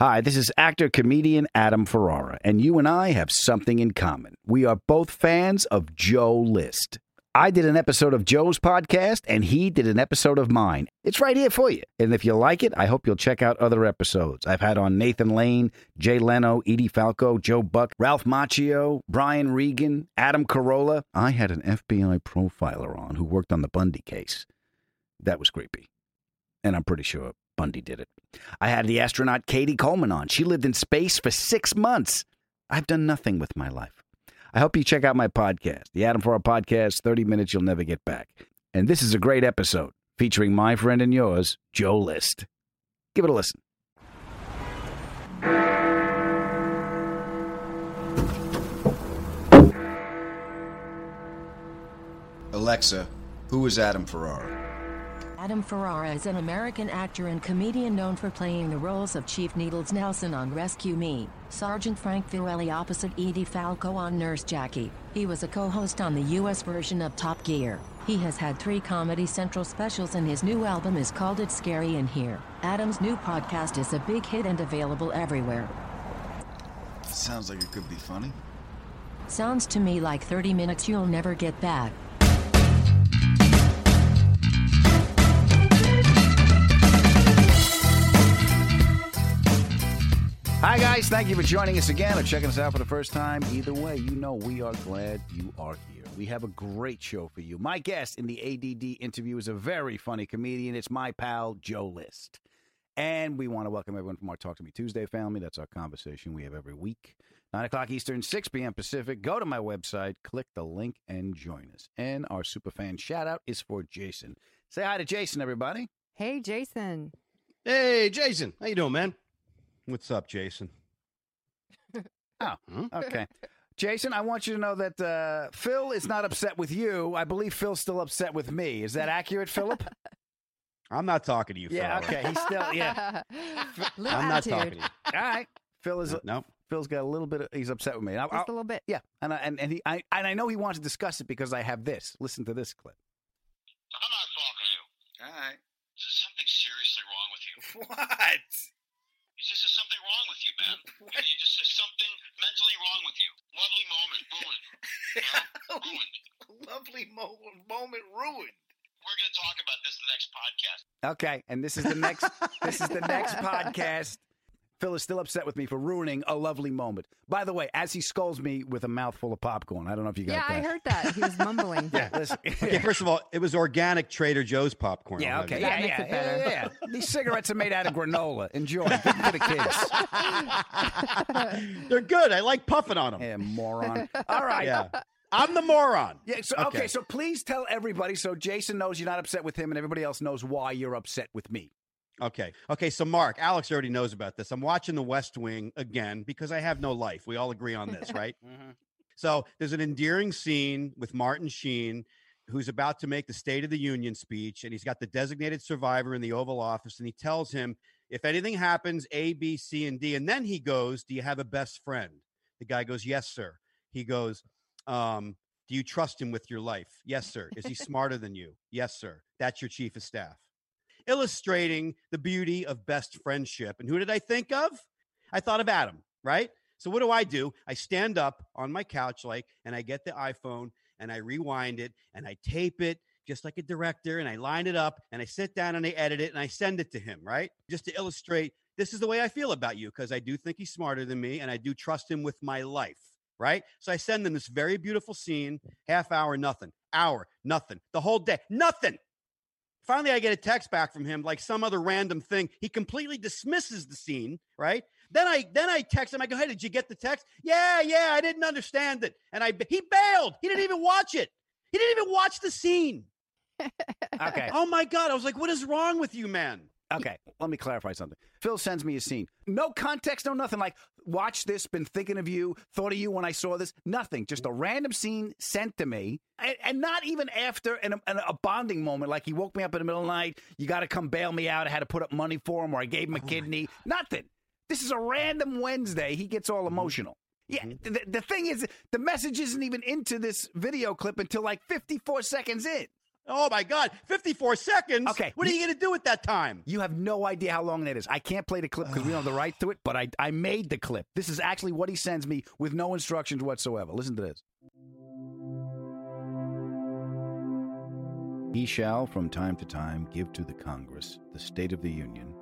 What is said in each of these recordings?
Hi, this is actor comedian Adam Ferrara, and you and I have something in common. We are both fans of Joe List. I did an episode of Joe's podcast, and he did an episode of mine. It's right here for you. And if you like it, I hope you'll check out other episodes. I've had on Nathan Lane, Jay Leno, Edie Falco, Joe Buck, Ralph Macchio, Brian Regan, Adam Carolla. I had an FBI profiler on who worked on the Bundy case. That was creepy. And I'm pretty sure Bundy did it. I had the astronaut Cady Coleman on. She lived in space for six months. I've done nothing with my life. I hope you check out my podcast, the Adam Ferrara Podcast 30 Minutes You'll Never Get Back. And this is a great episode featuring my friend and yours, Joe List. Give it a listen. Alexa, who is Adam Ferrara? Adam Ferrara is an American actor and comedian known for playing the roles of Chief Needles Nelson on Rescue Me, Sergeant Frank Verrelli opposite Edie Falco on Nurse Jackie. He was a co-host on the U.S. version of Top Gear. He has had three Comedy Central specials and his new album is called It's Scary in Here. Adam's new podcast is a big hit and available everywhere. Sounds like it could be funny. Sounds to me like 30 minutes you'll never get back. Hi, guys. Thank you for joining us again or checking us out for the first time. Either way, you know we are glad you are here. We have a great show for you. My guest in the ADD interview is a very funny comedian. It's my pal, Joe List. And we want to welcome everyone from our Talk to Me Tuesday family. That's our conversation we have every week. 9 o'clock Eastern, 6 p.m. Pacific. Go to my website, click the link, and join us. And our superfan shout out is for Jason. Say hi to Jason, everybody. Hey, Jason. Hey, Jason. How you doing, man? What's up, Jason? Oh, okay. Jason, I want you to know that uh, Phil is not upset with you. I believe Phil's still upset with me. Is that accurate, Philip? I'm not talking to you. yeah, Ferrara. okay. He's still, yeah. I'm not attitude. talking to you. All right. Phil is, No, Phil's got a little bit of, he's upset with me. I'll- Just I'll- a little bit. yeah. And, I, and, and, he, I, and I know he wants to discuss it because I have this. Listen to this clip. I'm not talking to you. All right. Is there something seriously wrong with you? What? Is just there's something wrong with you, man? And you just there's something mentally wrong with you. Lovely moment ruined. You know? ruined. Lovely mo- moment ruined. We're gonna talk about this in the next podcast. Okay. And this is the next, this is the next podcast. Phil is still upset with me for ruining a lovely moment. By the way, as he scolds me with a mouthful of popcorn, I don't know if you got Yeah, that. I heard that. He was mumbling. Yeah, listen. Okay, first of all, it was organic Trader Joe's popcorn. Yeah, okay. Yeah, That yeah, makes it yeah, better. yeah, yeah. These cigarettes are made out of granola. Enjoy. Give them to the kids. They're good. I like puffing on them. Yeah, moron. All right. Yeah. I'm the moron. Yeah, so okay. Okay. so please tell everybody so Jason knows you're not upset with him and everybody else knows why you're upset with me. Okay. Okay. So, Mark, Alex already knows about this. I'm watching The West Wing again because I have no life. We all agree on this, right? So, there's an endearing scene with Martin Sheen, who's about to make the State of the Union speech, and he's got the designated survivor in the Oval Office, and he tells him, if anything happens, A, B, C, and D. And then he goes, Do you have a best friend? The guy goes, Yes, sir. He goes, um, Do you trust him with your life? Yes, sir. Is he smarter than you? Yes, sir. That's your chief of staff illustrating the beauty of best friendship. And who did I think of? I thought of Adam, right? So what do I do? I stand up on my couch like and I get the iPhone and I rewind it and I tape it just like a director and I line it up and I sit down and I edit it and I send it to him, right? Just to illustrate this is the way I feel about you because I do think he's smarter than me and I do trust him with my life, right? So I send them this very beautiful scene, half hour, nothing, hour, nothing, the whole day, nothing. Finally, I get a text back from him, like some other random thing. He completely dismisses the scene, right? Then I then I text him. I go, "Hey, did you get the text?" Yeah, yeah, I didn't understand it, and I he bailed. He didn't even watch it. He didn't even watch the scene. Okay. Oh my god! I was like, "What is wrong with you, man?" Okay, let me clarify something. Phil sends me a scene. No context, no nothing. Like, watch this, been thinking of you, thought of you when I saw this. Nothing. Just a random scene sent to me. And, and not even after an, an, a bonding moment. Like, he woke me up in the middle of the night. You got to come bail me out. I had to put up money for him, or I gave him a oh kidney. Nothing. This is a random Wednesday. He gets all mm-hmm. emotional. Yeah, mm-hmm. the, the thing is, the message isn't even into this video clip until like 54 seconds in. Oh my God, 54 seconds. Okay, What are you- you going to do with that time? You have no idea how long that is. I can't play the clip because we don't have the right to it, but I, I made the clip. This is actually what he sends me with no instructions whatsoever. Listen to this. He shall, from time to time, give to the Congress the State of the Union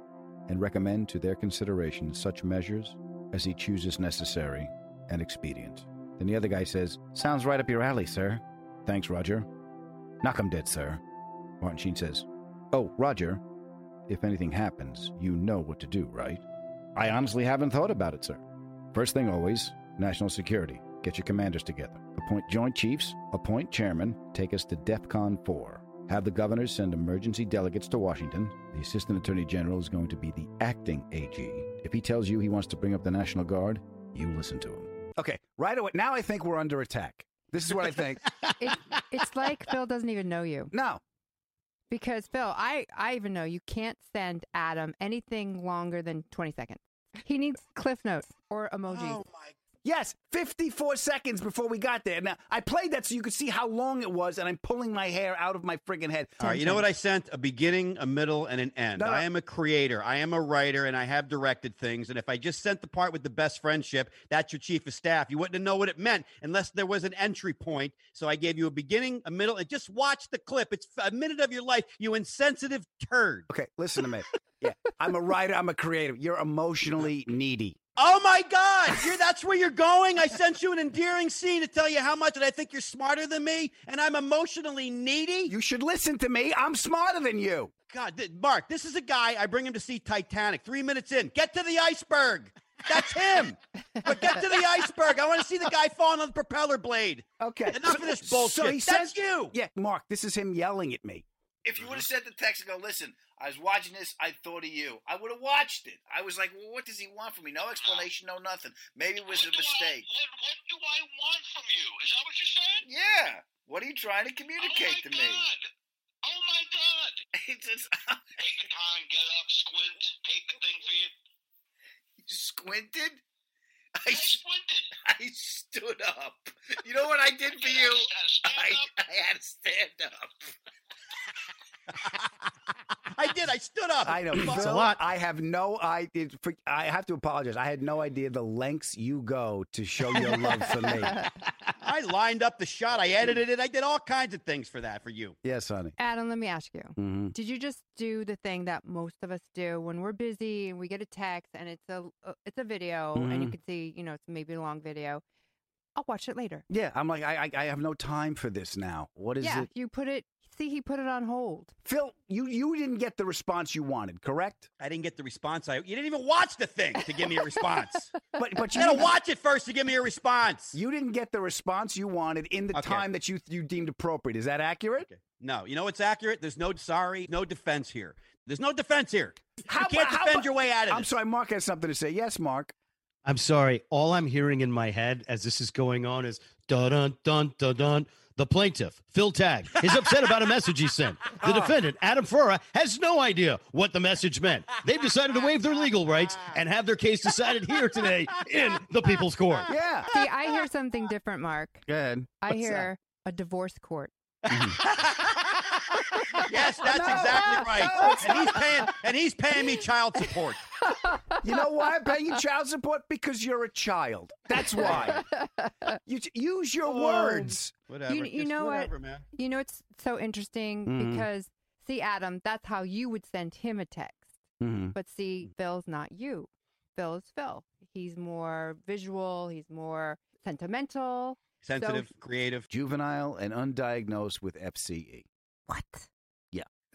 and recommend to their consideration such measures as he chooses necessary and expedient. Then the other guy says, Sounds right up your alley, sir. Thanks, Roger. Knock 'em dead, sir. Martin Sheen says, Oh, Roger, if anything happens, you know what to do, right? I honestly haven't thought about it, sir. First thing always, national security. Get your commanders together. Appoint joint chiefs, appoint chairman, take us to DEFCON 4. Have the governors send emergency delegates to Washington. The assistant attorney general is going to be the acting AG. If he tells you he wants to bring up the National Guard, you listen to him. Okay, right away. Now I think we're under attack. This is what I think. It, it's like Phil doesn't even know you no, because Phil, I I even know you can't send Adam anything longer than 20 seconds. He needs cliff notes or emojis. Oh my Yes, 54 seconds before we got there. Now, I played that so you could see how long it was, and I'm pulling my hair out of my friggin' head. All right, you know what I sent? A beginning, a middle, and an end. No, no. I am a creator. I am a writer, and I have directed things. And if I just sent the part with the best friendship, that's your chief of staff, you wouldn't have known what it meant unless there was an entry point. So I gave you a beginning, a middle, and just watch the clip. It's a minute of your life, you insensitive turd. Okay, listen to me. Yeah, I'm a writer, I'm a creative. You're emotionally needy. Oh my God! You're, that's where you're going. I sent you an endearing scene to tell you how much that I think you're smarter than me, and I'm emotionally needy. You should listen to me. I'm smarter than you. God, th- Mark, this is a guy. I bring him to see Titanic. Three minutes in, get to the iceberg. That's him. but get to the iceberg. I want to see the guy falling on the propeller blade. Okay. Enough of this bullshit. So he That's says, you. Yeah, Mark, this is him yelling at me. If you mm-hmm. would have sent the text and go, listen, I was watching this, I thought of you. I would have watched it. I was like, well, what does he want from me? No explanation, no nothing. Maybe it was a What I- mistake. what, what do I want from you? Is that what you're saying? Yeah. What are you trying to oh communicate my to me? Oh God. Oh my God. It's, it's, Take your time, get up, squint, take the thing for you. you squinted? I, squinted. I stood up. You know what I did for you? Stand I. I had to stand up. I did. I stood up. I know. Fuck. Phil, I have no idea. I have to apologize. I had no idea the lengths you go to show your love for me. I lined up the shot. I edited it. I did all kinds of things for that for you. Yes, honey. Adam, let me ask you. hmm Did you just do the thing that most of us do when we're busy and we get a text and it's a uh, it's a video and you Mhm. can see you know it's maybe a long video? I'll watch it later. Yeah, I'm like, I, I, I have no time for this now. What is yeah, it? you put it. See, he put it on hold. Phil, you, you didn't get the response you wanted, correct? I didn't get the response. I you didn't even watch the thing to give me a response. But but you you gotta watch it first to give me a response. You didn't get the response you wanted in the Okay. time that you you deemed appropriate. Is that accurate? Okay. No, you know what's accurate? There's no sorry, no defense here. There's no defense here. How you can't how defend about- your way out of it. I'm this. sorry, Mark has something to say. Yes, Mark. I'm sorry. All I'm hearing in my head as this is going on is dun dun dun dun dun. The plaintiff, Phil Tagg, is upset about a message he sent. The oh. defendant, Adam Ferrara, has no idea what the message meant. They've decided to waive their legal rights and have their case decided here today in the People's Court. Yeah. See, I hear something different, Mark. Good. I What's that? hear a divorce court. Mm-hmm. yes, that's No, exactly right. no, and he's paying and he's paying me child support. You know why I'm paying you child support? Because you're a child. That's why. You use your Oh. words. Whatever. You- you Just know what? man. You know, it's so interesting Mhm. because see, Adam, that's how you would send him a text. Mm-hmm. But see, Phil's not you. Phil is Phil. He's more visual. He's more sentimental. Sensitive, creative. Juvenile and undiagnosed with FCE What?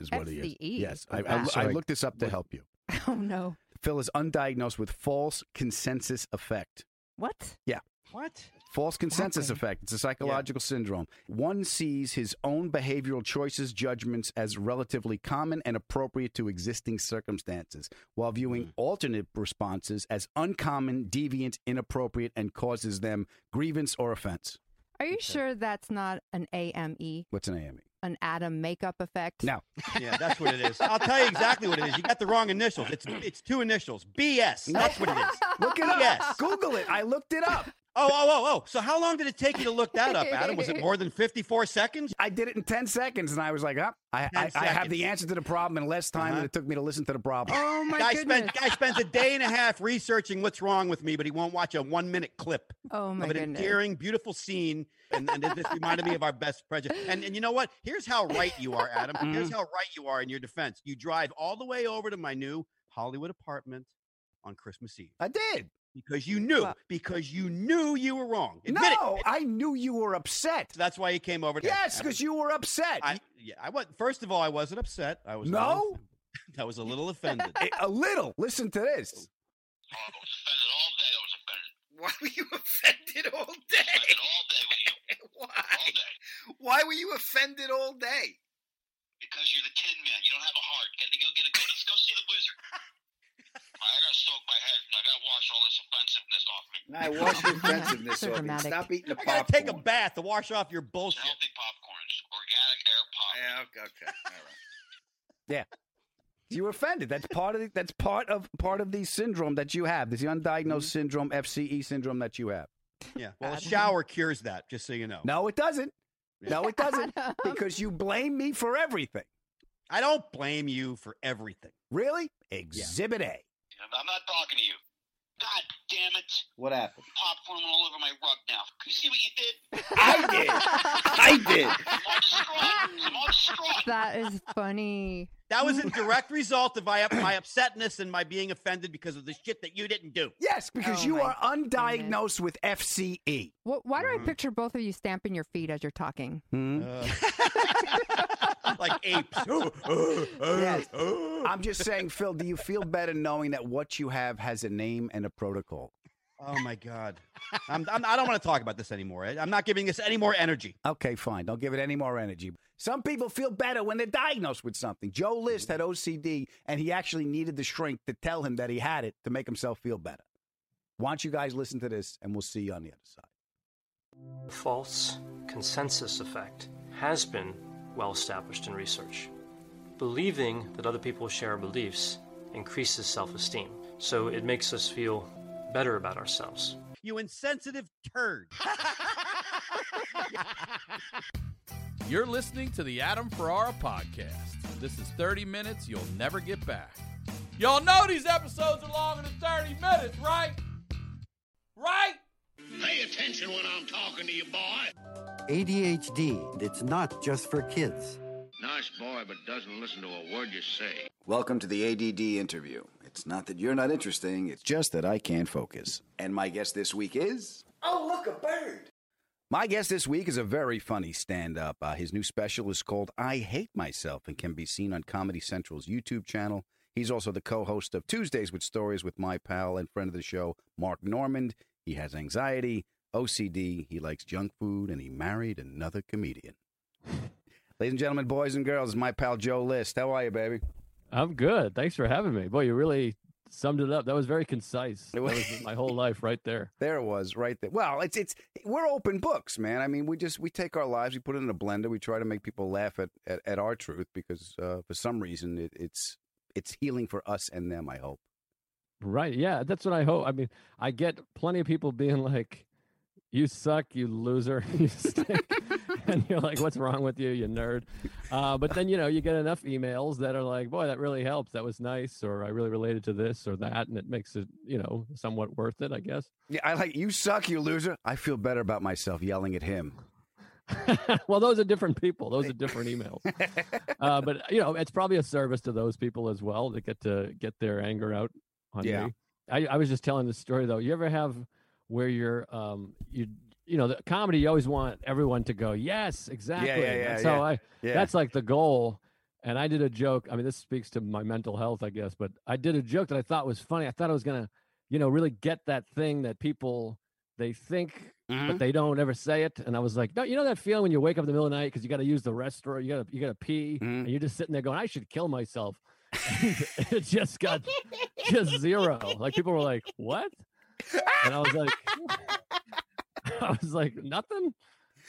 is what he is. FCE? Yes, I, What's I, that? I looked this up to What- help you. Oh no! Phil is undiagnosed with false consensus effect. What? Yeah. What? False consensus Exactly. effect. It's a psychological syndrome. One sees his own behavioral choices, judgments as relatively common and appropriate to existing circumstances, while viewing hmm. alternate responses as uncommon, deviant, inappropriate, and causes them grievance or offense. Are you sure that's not an AME, What's an AME? an Adam makeup effect? No. Yeah, that's what it is. I'll tell you exactly what it is. You got the wrong initials. It's it's two initials. BS. That's what it is. Look it up. Yes. Google it. I looked it up. Oh, oh, oh, oh. So how long did it take you to look that up, Adam? Was it more than 54 seconds? I did it in 10 seconds and I was like, oh, I, I, I have the answer to the problem in less time than Uh-huh. it took me to listen to the problem. Oh my Guy, goodness. spends, guy spends a day and a half researching what's wrong with me, but he won't watch a one minute clip oh my of an goodness. endearing, beautiful scene. And, and it just reminded me of our best president. And, and you know what? Here's how right you are, Adam. Here's Mm-hmm. how right you are in your defense. You drive all the way over to my new Hollywood apartment on Christmas Eve I did. Because you knew, Well- because you knew you were wrong. Admit no, it. I knew you were upset. That's why you came over. to- Yes, because you were upset. I, yeah, I was. First of all, I wasn't upset. I was No? I was a little offended. A- a little. Listen to this. Oh, I was offended all day. I was offended. Why were you offended all day? Offended all day with you. Why? All day. Why were you offended all day? Because you're the Tin Man. You don't have a heart. Get to go get a go. Let's go see the wizard. All right, I gotta soak my head and I gotta wash all this offensiveness off me. I wash your offensiveness So off. you. dramatic. Stop eating the I popcorn. gotta take a bath to wash off your It's bullshit. healthy popcorn. It's organic air pop. Yeah, okay, okay. All right. Yeah. You were offended. That's part of the, that's part of part of the syndrome that you have. This undiagnosed Mm-hmm. syndrome, FCE syndrome that you have. Yeah. Well, a shower cures that. Just so you know. No, it doesn't. No, it doesn't. Adam. because you blame me for everything. I don't blame you for everything. Really? Exhibit A. I'm not talking to you. God damn it. What happened? Popcorn all over my rug now. You see what you did? I did. I did. I'm all distraught. I'm all distraught. That is funny. That was a direct result of my my upsetness and my being offended because of the shit that you didn't do. Yes, because Oh, you are undiagnosed with E. FCE. What, why do Mhm. I picture both of you stamping your feet as you're talking? Hmm? Uh, like apes. Oh, oh, oh, yes. I'm just saying, Phil, do you feel better knowing that what you have has a name and a protocol? Oh my god. I'm, I'm, I don't want to talk about this anymore. I'm not giving this any more energy. Okay, fine. Don't give it any more energy. Some people feel better when they're diagnosed with something. Joe List had OCD, and he actually needed the shrink to tell him that he had it to make himself feel better. Why don't you guys listen to this, and we'll see you on the other side. false consensus effect has been well established in research. Believing that other people share our beliefs increases self esteem, so it makes us feel better about ourselves. You insensitive turd. You're listening to the Adam Ferrara podcast. This is 30 minutes you'll never get back. Y'all know these episodes are longer than 30 minutes, right? Right? Pay attention when I'm talking to you, boy. ADHD, it's not just for kids. Nice boy, but doesn't listen to a word you say. Welcome to the ADD interview. It's not that you're not interesting, it's just that I can't focus. And my guest this week is. Oh, look, a bird. My guest this week is a very funny stand up. Uh, his new special is called I Hate Myself and can be seen on Comedy Central's YouTube channel. He's also the co host of Tuesdays with Stories with my pal and friend of the show, Mark Normand. He has anxiety, OCD, he likes junk food, and he married another comedian. Ladies and gentlemen, boys and girls, my pal Joe List. How are you, baby? I'm good. Thanks for having me. Boy, you really summed it up. That was very concise. That was my whole life right there. There it was, right there. Well, it's it's we're open books, man. I mean, we just we take our lives, we put it in a blender, we try to make people laugh at at, at our truth because uh, for some reason it, it's it's healing for us and them. I hope. Right. Yeah, that's what I hope. I mean, I get plenty of people being like, "You suck, you loser, you stink," and you're like, "What's wrong with you, you nerd?" Uh, but then you know you get enough emails that are like, "Boy, that really helps. That was nice," or "I really related to this or that," and it makes it you know somewhat worth it, I guess. Yeah, I like you suck, you loser. I feel better about myself yelling at him. well, those are different people. Those are different emails. uh, but you know, it's probably a service to those people as well to get to get their anger out on Yeah. me. I, I was just telling this story though. You ever have where you're um you you know the comedy you always want everyone to go yes exactly. yeah, yeah, That's yeah. how I Yeah, that's like the goal. And I did a joke. I mean, this speaks to my mental health, I guess. But I did a joke that I thought was funny. I thought I was gonna, you know, really get that thing that people they think Mhm. but they don't ever say it. And I was like, no, you know that feeling when you wake up in the middle of the night because you got to use the restroom, you got to you got to pee, Mhm. and you're just sitting there going, I should kill myself. it just got just zero. Like people were like, what? And I was like, I was like, nothing.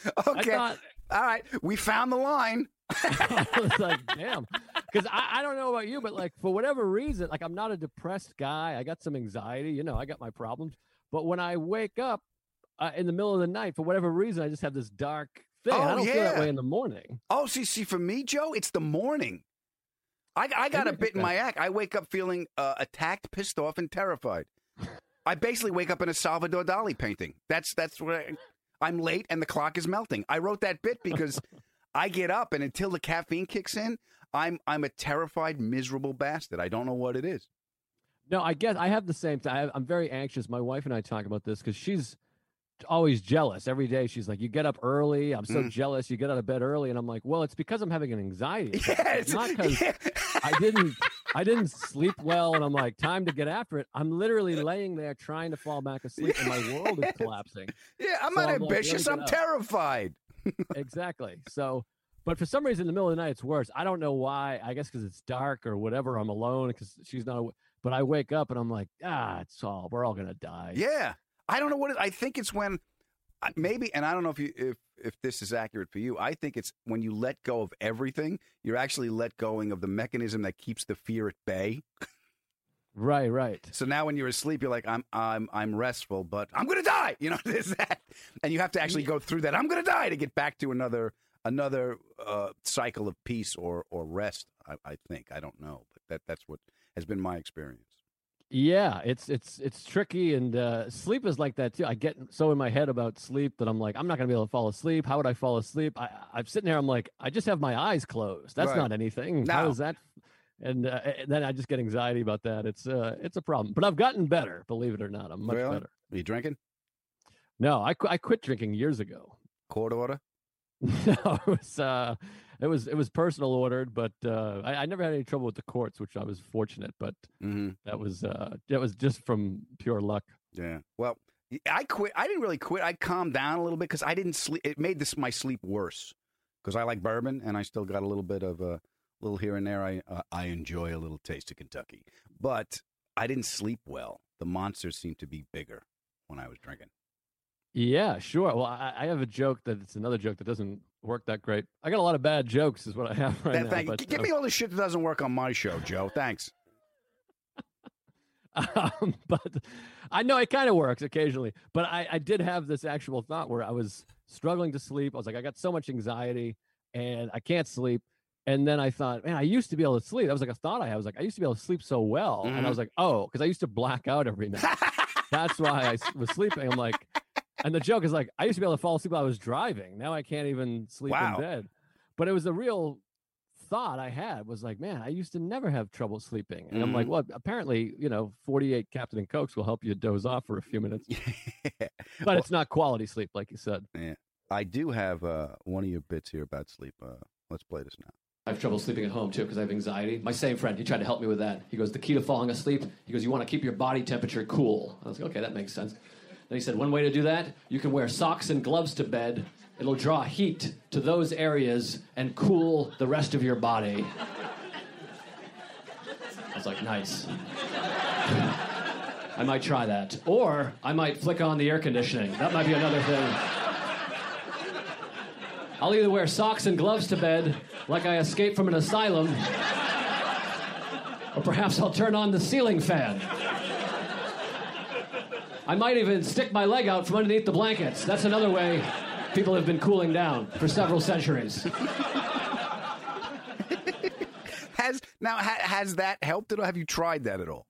I okay. thought All right. We found the line. I was like, damn. Because I, I don't know about you, but like for whatever reason, like I'm not a depressed guy. I got some anxiety, you know, I got my problems. But when I wake up, uh, in the middle of the night for whatever reason. I just have this dark thing. and I Oh, don't feel that way in the morning. Oh, see, see, for me, Joe, it's the morning. I, I got a bit in my act. I wake up feeling uh, attacked, pissed off, and terrified. I basically wake up in a Salvador Dali painting. That's that's what I, I'm late and the clock is melting. I wrote that bit because I get up and until the caffeine kicks in, I'm I'm a terrified, miserable bastard. I don't know what it is. No, I guess I have the same thing. I'm very anxious. My wife and I talk about this because she's always jealous. Every day she's like, "You get up early. I'm so Mm. jealous. You get out of bed early." And I'm like, "Well, it's because I'm having an anxiety. Yeah, It's not because yeah. I didn't I didn't sleep well." And I'm like, "Time to get after it." I'm literally laying there trying to fall back asleep, and my world is collapsing. Yeah, I'm So not I'm like, ambitious. get I'm up. terrified. exactly. So, but for some reason, in the middle of the night, it's worse. I don't know why. I guess because it's dark or whatever. I'm alone because she's not. But I wake up and I'm like, ah, it's all. We're all gonna die. Yeah, I don't know what it, I think it's when maybe, and I don't know if you if if this is accurate for you. I think it's when you let go of everything, you're actually let going of the mechanism that keeps the fear at bay. Right. Right. So now when you're asleep, you're like, I'm I'm I'm restful, but I'm gonna die. You know, there's that, and you have to actually go through that. I'm gonna die to get back to another another uh, cycle of peace or or rest. I, I think I don't know, but that that's what has been my experience. Yeah, it's it's it's tricky, and uh, sleep is like that too. I get so in my head about sleep that I'm like, I'm not gonna be able to fall asleep. How would I fall asleep? I, I'm sitting there, I'm like, I just have my eyes closed. That's Right. not anything. How No. is that? And uh, and then I just get anxiety about that. It's uh, it's a problem. But I've gotten better, believe it or not. I'm much Really? better. Are you drinking? No, I qu- I quit drinking years ago. Court order? no, it was uh, it was it was personal ordered, but uh, I, I never had any trouble with the courts, which I was fortunate. But Mm-hmm. that was uh, that was just from pure luck. Yeah. Well, I quit. I didn't really quit. I calmed down a little bit because I didn't sleep. It made this my sleep worse because I like bourbon and I still got a little bit of a little here and there. I uh, I enjoy a little taste of Kentucky, but I didn't sleep well. The monsters seemed to be bigger when I was drinking. Yeah, sure. Well, I, I have a joke that it's another joke that doesn't work that great. I got a lot of bad jokes, is what I have right Th- now. thank- but, give uh, me all the shit that doesn't work on my show, Joe. Thanks. um, but I know it kind of works occasionally. But I, I did have this actual thought where I was struggling to sleep. I was like, I got so much anxiety and I can't sleep. And then I thought, man, I used to be able to sleep. That was like a thought I had. I was like, I used to be able to sleep so well. And I Mhm. was like, oh, because I used to black out every night. That's why I was sleeping. I'm like, and the joke is like, I used to be able to fall asleep while I was driving. Now I can't even sleep Wow. in bed. But it was a real thought I had was like, man, I used to never have trouble sleeping. And I'm like, Mhm. well, apparently, you know, 48 Captain and Cokes will help you doze off for a few minutes. But Well- it's not quality sleep, like you said. Yeah. I do have uh, one of your bits here about sleep. Uh, let's play this now. I have trouble sleeping at home too because I have anxiety. My same friend, he tried to help me with that. He goes, The key to falling asleep, he goes, You want to keep your body temperature cool. I was like, Okay, that makes sense. Then he said, One way to do that, you can wear socks and gloves to bed. It'll draw heat to those areas and cool the rest of your body. I was like, Nice. I might try that. Or I might flick on the air conditioning. That might be another thing. I'll either wear socks and gloves to bed, like I escaped from an asylum, or perhaps I'll turn on the ceiling fan. I might even stick my leg out from underneath the blankets. That's another way people have been cooling down for several centuries. Has now ha, has that helped at all? Have you tried that at all?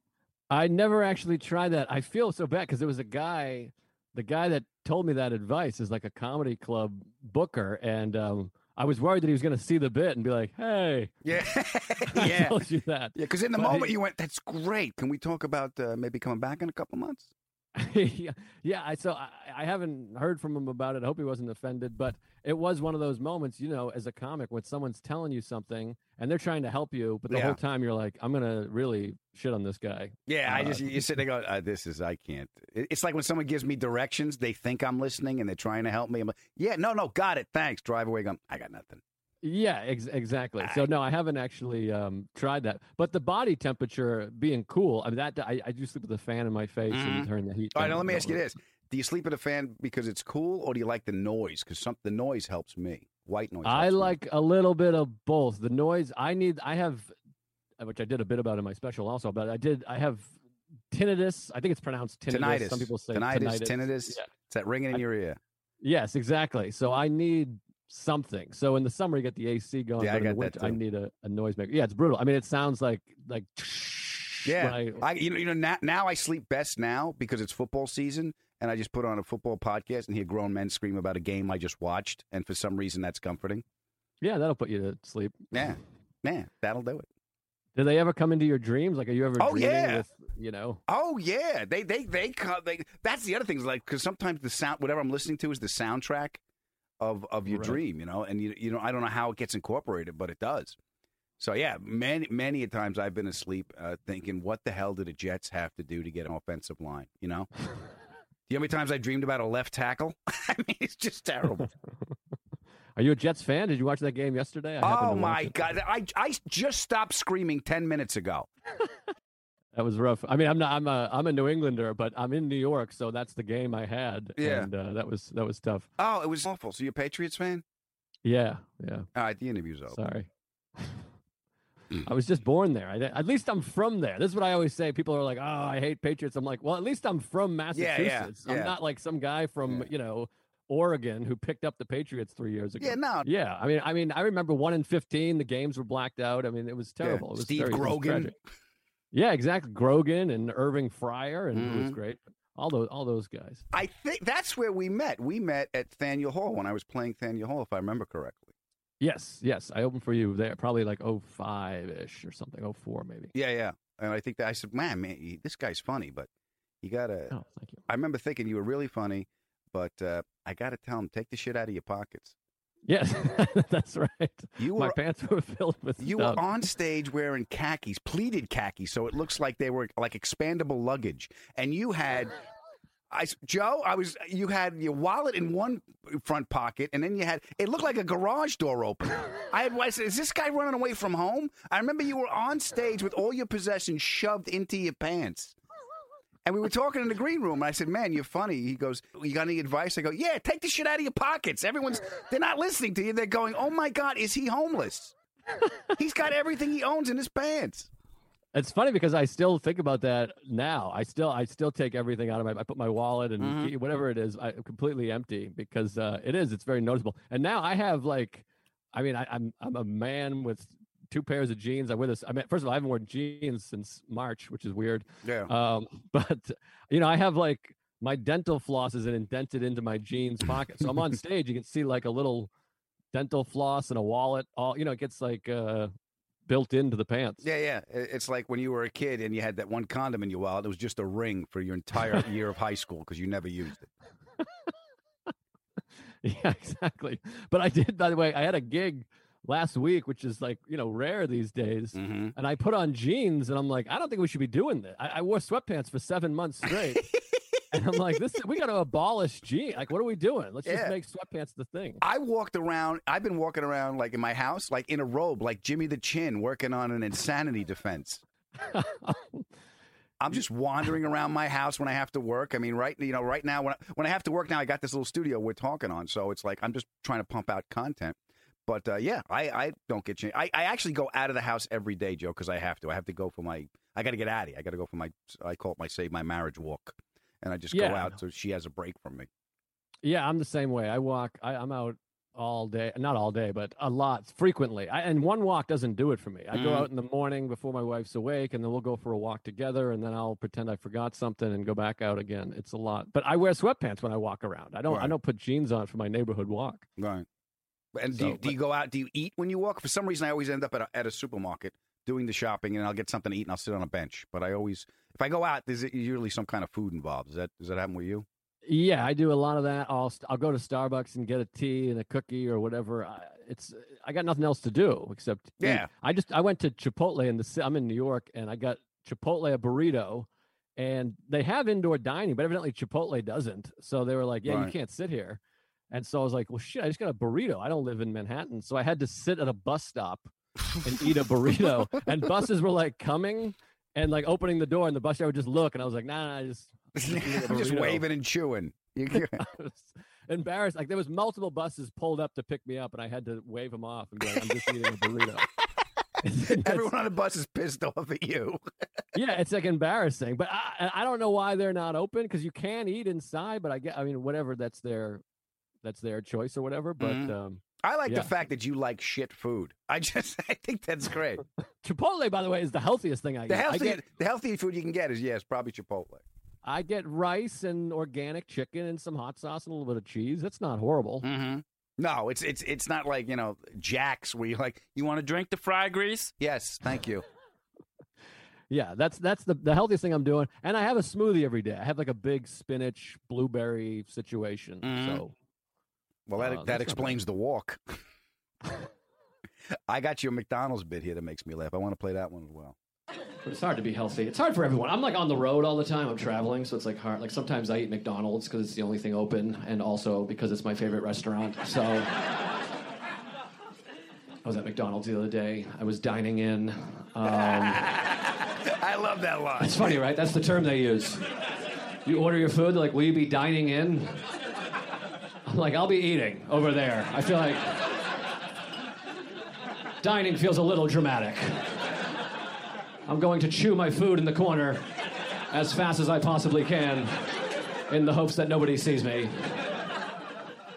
I never actually tried that. I feel so bad because there was a guy, the guy that told me that advice is like a comedy club booker. And um, I was worried that he was going to see the bit and be like, hey, Yeah, I yeah, told you that. yeah. Because in the But moment he- you went, "That's great." Can we talk about uh, maybe coming back in a couple months? yeah, yeah. I so I, I haven't heard from him about it. I hope he wasn't offended, but it was one of those moments, you know, as a comic when someone's telling you something and they're trying to help you, but the Yeah. whole time you're like, I'm gonna really shit on this guy. Yeah, I Uh, just you sit there go, uh, "This is I can't." It's like when someone gives me directions, they think I'm listening and they're trying to help me. I'm like, "Yeah, no, no, got it, thanks." Drive away, going, "I got nothing." Yeah, ex- exactly. So no, I haven't actually um, tried that. But the body temperature being cool, I mean that I, I do sleep with a fan in my face and Mhm. turn the heat. All right, now let me ask you this: Do you sleep with a fan because it's cool, or do you like the noise? Because some the noise helps me. White noise. I helps me. like a little bit of both. The noise I need, I have, uh, which I did a bit about in my special also. But I did, I have tinnitus. I think it's pronounced tinnitus. Tinnitus. Some people say tinnitus, tinnitus. tinnitus. Yeah. It's that ringing in your ear. Yes, exactly. So I need something. So in the summer you get the AC going. Yeah, I but in the got that winter, I need a, a noisemaker. Yeah, it's brutal. I mean, it sounds like like Yeah, when I, you know, you know now, now I sleep best now because it's football season, and I just put on a football podcast and hear grown men scream about a game I just watched, and for some reason that's comforting. yeah, that'll put you to sleep. Yeah, yeah, that'll do it. Do they ever come into your dreams? Like, are you ever Oh, dreaming yeah. with you know? Oh yeah, they they they come. They, that's the other thing is like because sometimes the sound, whatever I'm listening to, is the soundtrack of of your Right. dream. You know, and you you know I don't know how it gets incorporated, but it does. So yeah, many many a times I've been asleep uh, thinking, what the hell did the Jets have to do to get an offensive line? You know. Do you know how many times I dreamed about a left tackle? I mean, it's just terrible. Are you a Jets fan? Did you watch that game yesterday? I oh my it. god! I I just stopped screaming ten minutes ago. That was rough. I mean, I'm not. I'm a. I'm a New Englander, but I'm in New York, so that's the game I had. Yeah. and uh, that was that was tough. Oh, it was awful. So you're a Patriots fan? Yeah, yeah. All right, the interview's over. Sorry. I was just born there. I, at least I'm from there. This is what I always say. People are like, "Oh, I hate Patriots." I'm like, "Well, at least I'm from Massachusetts. yeah. yeah. I'm not like some guy from you know Oregon who picked up the Patriots three years ago." Yeah, no. Yeah, I mean, I mean, I remember one in fifteen. The games were blacked out. I mean, it was terrible. It was Steve very, Grogan. tragic. Yeah, exactly. Grogan and Irving Fryar, and it was great. All those, all those guys. I think that's where we met. We met at Faneuil Hall when I was playing Faneuil Hall, if I remember correctly. Yes, yes. I opened for you there, probably like 05 ish or something, 04 maybe. Yeah, yeah. And I think that I said, man, man, this guy's funny, but you gotta. Oh, thank you. I remember thinking you were really funny, but uh, I gotta tell him, take the shit out of your pockets. Yes, that's right. You My were- pants were filled with You stuff. were on stage wearing khakis, pleated khakis, so it looks like they were like expandable luggage. And you had, I Joe, I was. You had your wallet in one front pocket, and then you had. It looked like a garage door open. I had. I said, "Is this guy running away from home?" I remember you were on stage with all your possessions shoved into your pants. And we were talking in the green room, and I said, "Man, you're funny." He goes, "You got any advice?" I go, "Yeah, take the shit out of your pockets." Everyone's they're not listening to you. They're going, "Oh my god, is he homeless?" He's got everything he owns in his pants. It's funny because I still think about that now. I still I still take everything out of my I put my wallet and Mhm. whatever it is, I completely empty because uh, it is it's very noticeable. And now I have like I mean I, I'm I'm a man with two pairs of jeans. I wear this I mean first of all I haven't worn jeans since March, which is weird. Yeah. Um but you know, I have like my dental floss is indented into my jeans pocket. So I'm on stage, you can see like a little dental floss and a wallet all you know, it gets like uh built into the pants. Yeah, yeah. It's like when you were a kid and you had that one condom in your wallet. It was just a ring for your entire year of high school because you never used it. Yeah, exactly. But I did, by the way, I had a gig last week, which is like, you know, rare these days. Mm-hmm. And I put on jeans and I'm like, I don't think we should be doing this. I, I wore sweatpants for seven months straight. and I'm like, this we got to abolish jeans. Like, what are we doing? Let's Yeah. just make sweatpants the thing. I walked around. I've been walking around like in my house, like in a robe, like Jimmy the Chin, working on an insanity defense. I'm just wandering around my house when I have to work. I mean, right, you know, right now when I, when I have to work now, I got this little studio we're talking on, so it's like I'm just trying to pump out content. But uh, yeah, I, I don't get changed. I, I actually go out of the house every day, Joe, because I have to. I have to go for my. I got to get Addie. I got to go for my. I call it my save my marriage walk, and I just go out so she has a break from me. Yeah, I'm the same way. I walk, I, I'm out all day, not all day, but a lot, frequently. I, and one walk doesn't do it for me. I go Mhm. out in the morning before my wife's awake, and then we'll go for a walk together, and then I'll pretend I forgot something and go back out again. It's a lot. But I wear sweatpants when I walk around. I don't. I don't put jeans on for my neighborhood walk. Right. And do, So, you, do you go out? Do you eat when you walk? For some reason, I always end up at a, at a supermarket doing the shopping, and I'll get something to eat, and I'll sit on a bench. But I always, if I go out, there's usually some kind of food involved. Does that does that happen with you? Yeah, I do a lot of that. I'll I'll go to Starbucks and get a tea and a cookie or whatever. I, it's I got nothing else to do except eat. Yeah. I just I went to Chipotle in the I'm in New York and I got Chipotle a burrito, and they have indoor dining, but evidently Chipotle doesn't. So they were like, "Yeah, you can't sit here." And so I was like, "Well, shit, I just got a burrito. I don't live in Manhattan, so I had to sit at a bus stop and eat a burrito." and buses were like coming and like opening the door, and the bus driver would just look, and I was like, "Nah, nah, I just." I'm just eating a I'm just burrito." waving and chewing. You, I was embarrassed. Like there was multiple buses pulled up to pick me up, and I had to wave them off and be like, "I'm just eating a burrito." Everyone on the bus is pissed off at you. yeah, it's like embarrassing. But I, I don't know why they're not open because you can eat inside. But I get, I mean, whatever that's their that's their choice or whatever. But Mhm. um, I like Yeah. the fact that you like shit food. I just I think that's great. Chipotle, by the way, is the healthiest thing I The eat. I get the healthy food you can get is yes, probably Chipotle. I get rice and organic chicken and some hot sauce and a little bit of cheese. That's not horrible. Mm-hmm. No, it's it's it's not like you know Jack's where you like you want to drink the fry grease. Yes, thank you. Yeah, that's that's the, the healthiest thing I'm doing. And I have a smoothie every day. I have like a big spinach blueberry situation. Mhm. So Well, that that's that explains the walk. I got you a McDonald's bit here that makes me laugh. I want to play that one as well. But it's hard to be healthy. It's hard for everyone. I'm like on the road all the time. I'm traveling, so it's like hard. Like sometimes I eat McDonald's because it's the only thing open, and also because it's my favorite restaurant. So I was at McDonald's the other day. I was dining in. Um, I love that line. it's funny, right? That's the term they use. You order your food, they're like, "Will you be dining in?" Like, "I'll be eating over there." I feel like dining feels a little dramatic. I'm going to chew my food in the corner as fast as I possibly can in the hopes that nobody sees me.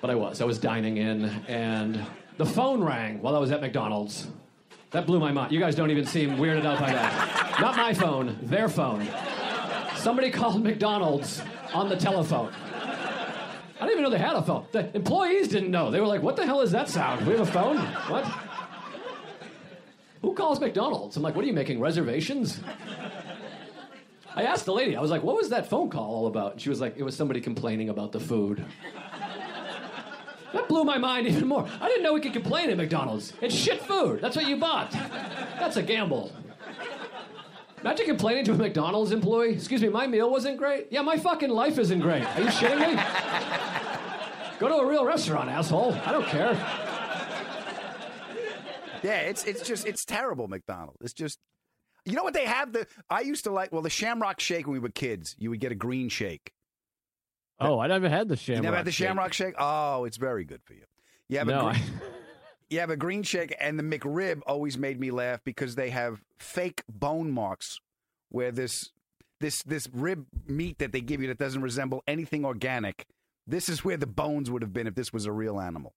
But I was. I was dining in, and the phone rang while I was at McDonald's. That blew my mind. You guys don't even seem weirded out by that. Not my phone, their phone. Somebody called McDonald's on the telephone. I didn't even know they had a phone. The employees didn't know. They were like, what the hell is that sound? We have a phone? What? Who calls McDonald's? I'm like, what are you making reservations? I asked the lady, I was like, what was that phone call all about? And she was like, it was somebody complaining about the food. That blew my mind even more. I didn't know we could complain at McDonald's. It's shit food. That's what you bought. That's a gamble. Imagine complaining to a McDonald's employee. Excuse me, my meal wasn't great. Yeah, my fucking life isn't great. Are you shitting me? Go to a real restaurant, asshole. I don't care. Yeah, it's it's just it's terrible. McDonald's. It's just you know what they have. The I used to like well the Shamrock Shake when we were kids. You would get a green shake. Oh, I never had the You shamrock. never had the shake. Shamrock Shake? Oh, it's very good for you. Yeah, have a No, green, you have a green shake, and the McRib always made me laugh because they have fake bone marks where this this this rib meat that they give you that doesn't resemble anything organic. This is where the bones would have been if this was a real animal.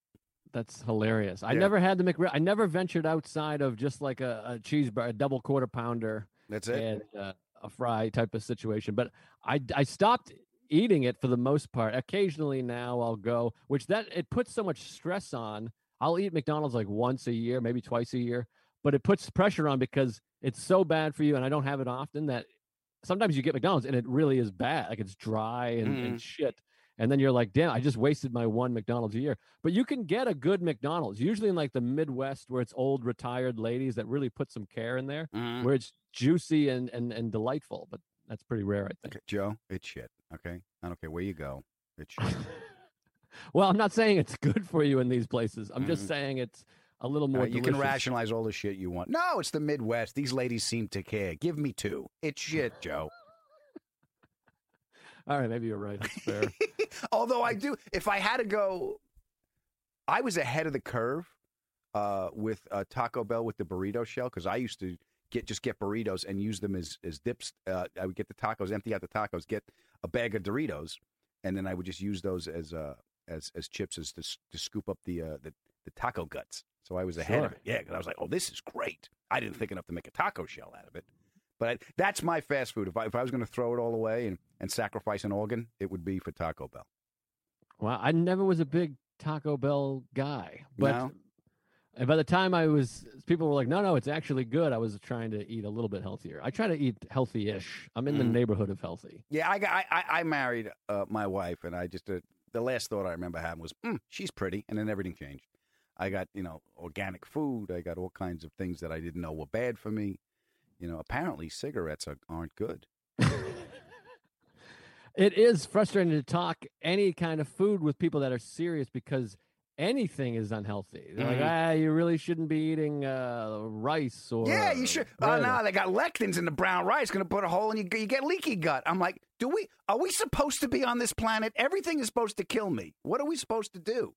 That's hilarious. I Yeah. never had the McRib. I never ventured outside of just like a, a cheeseburger, a double quarter pounder. That's it. And uh, a fry type of situation. But I, I stopped eating it for the most part. Occasionally now I'll go, which that it puts so much stress on. I'll eat McDonald's like once a year, maybe twice a year, but it puts pressure on because it's so bad for you, and I don't have it often that sometimes you get McDonald's and it really is bad. Like it's dry and, Mm-hmm. and shit. And then you're like, damn, I just wasted my one McDonald's a year. But you can get a good McDonald's, usually in like the Midwest where it's old retired ladies that really put some care in there, Mhm. where it's juicy and, and, and delightful. But that's pretty rare, I think. Okay, Joe, it's shit. Okay, I don't care where you go. It's shit. Well, I'm not saying it's good for you in these places. I'm just Mhm. saying it's a little more right, you can rationalize all the shit you want. No, it's the Midwest. These ladies seem to care. Give me two. It's shit, Joe. All right, maybe you're right. That's fair. Although I do, if I had to go, I was ahead of the curve uh, with uh, Taco Bell with the burrito shell because I used to get just get burritos and use them as as dips. Uh, I would get the tacos, empty out the tacos, get a bag of Doritos, and then I would just use those as uh, as as chips as to, to scoop up the, uh, the the taco guts. So I was ahead of it. Yeah, because I was like, oh, this is great. I didn't think enough to make a taco shell out of it. But I, that's my fast food. If I, if I was going to throw it all away and, and sacrifice an organ, it would be for Taco Bell. Well, I never was a big Taco Bell guy, but No? and by the time I was, people were like, "No, no, it's actually good." I was trying to eat a little bit healthier. I try to eat healthy-ish. I'm in the Mhm. neighborhood of healthy. Yeah, I, got- I, I, I married uh, my wife, and I just uh, the last thought I remember having was, mm, "She's pretty," and then everything changed. I got you know organic food. I got all kinds of things that I didn't know were bad for me. You know, apparently cigarettes are, aren't good. It is frustrating to talk any kind of food with people that are serious because anything is unhealthy. They're like, Mhm. ah, you really shouldn't be eating uh, rice or yeah, you should. Oh bread." no, they got lectins in the brown rice. Going to put a hole in you. You get leaky gut. I'm like, do we? Are we supposed to be on this planet? Everything is supposed to kill me. What are we supposed to do?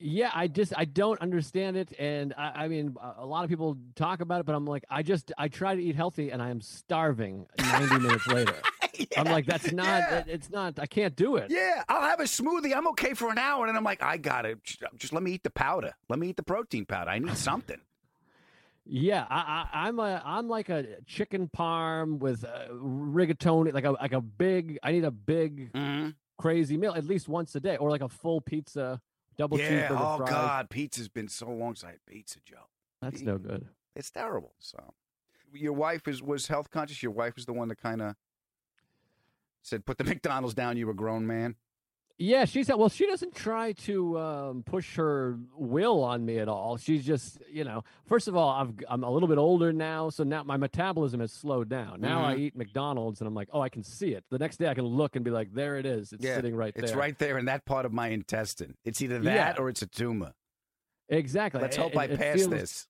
Yeah, I just I don't understand it, and I, I mean a- a lot of people talk about it, but I'm like I just I try to eat healthy, and I am starving 90 minutes later. I'm like that's not yeah. it- it's not I can't do it. Yeah, I'll have a smoothie. I'm okay for an hour, and I'm like, I got it. Just let me eat the powder. Let me eat the protein powder. I need something. Yeah, I, I, I'm a I'm like a chicken parm with uh, rigatoni, like a like a big. I need a big Mm-hmm. crazy meal at least once a day, or like a full pizza, double yeah. cheeseburger. Oh fries. God, pizza's been so long since I had pizza, Joe. that's no good. It's terrible. So, your wife is was health conscious. Your wife was the one that kind of said, "Put the McDonald's down. You're a grown man." Yeah, she's well. She doesn't try to um, push her will on me at all. She's just, you know, first of all, I've, I'm a little bit older now, so now my metabolism has slowed down. Now I Mhm. eat McDonald's, and I'm like, oh, I can see it. The next day, I can look and be like, there it is. It's yeah, sitting right there. It's right there in that part of my intestine. It's either that Yeah. or it's a tumor. Exactly. Let's hope I it- it pass feels- this.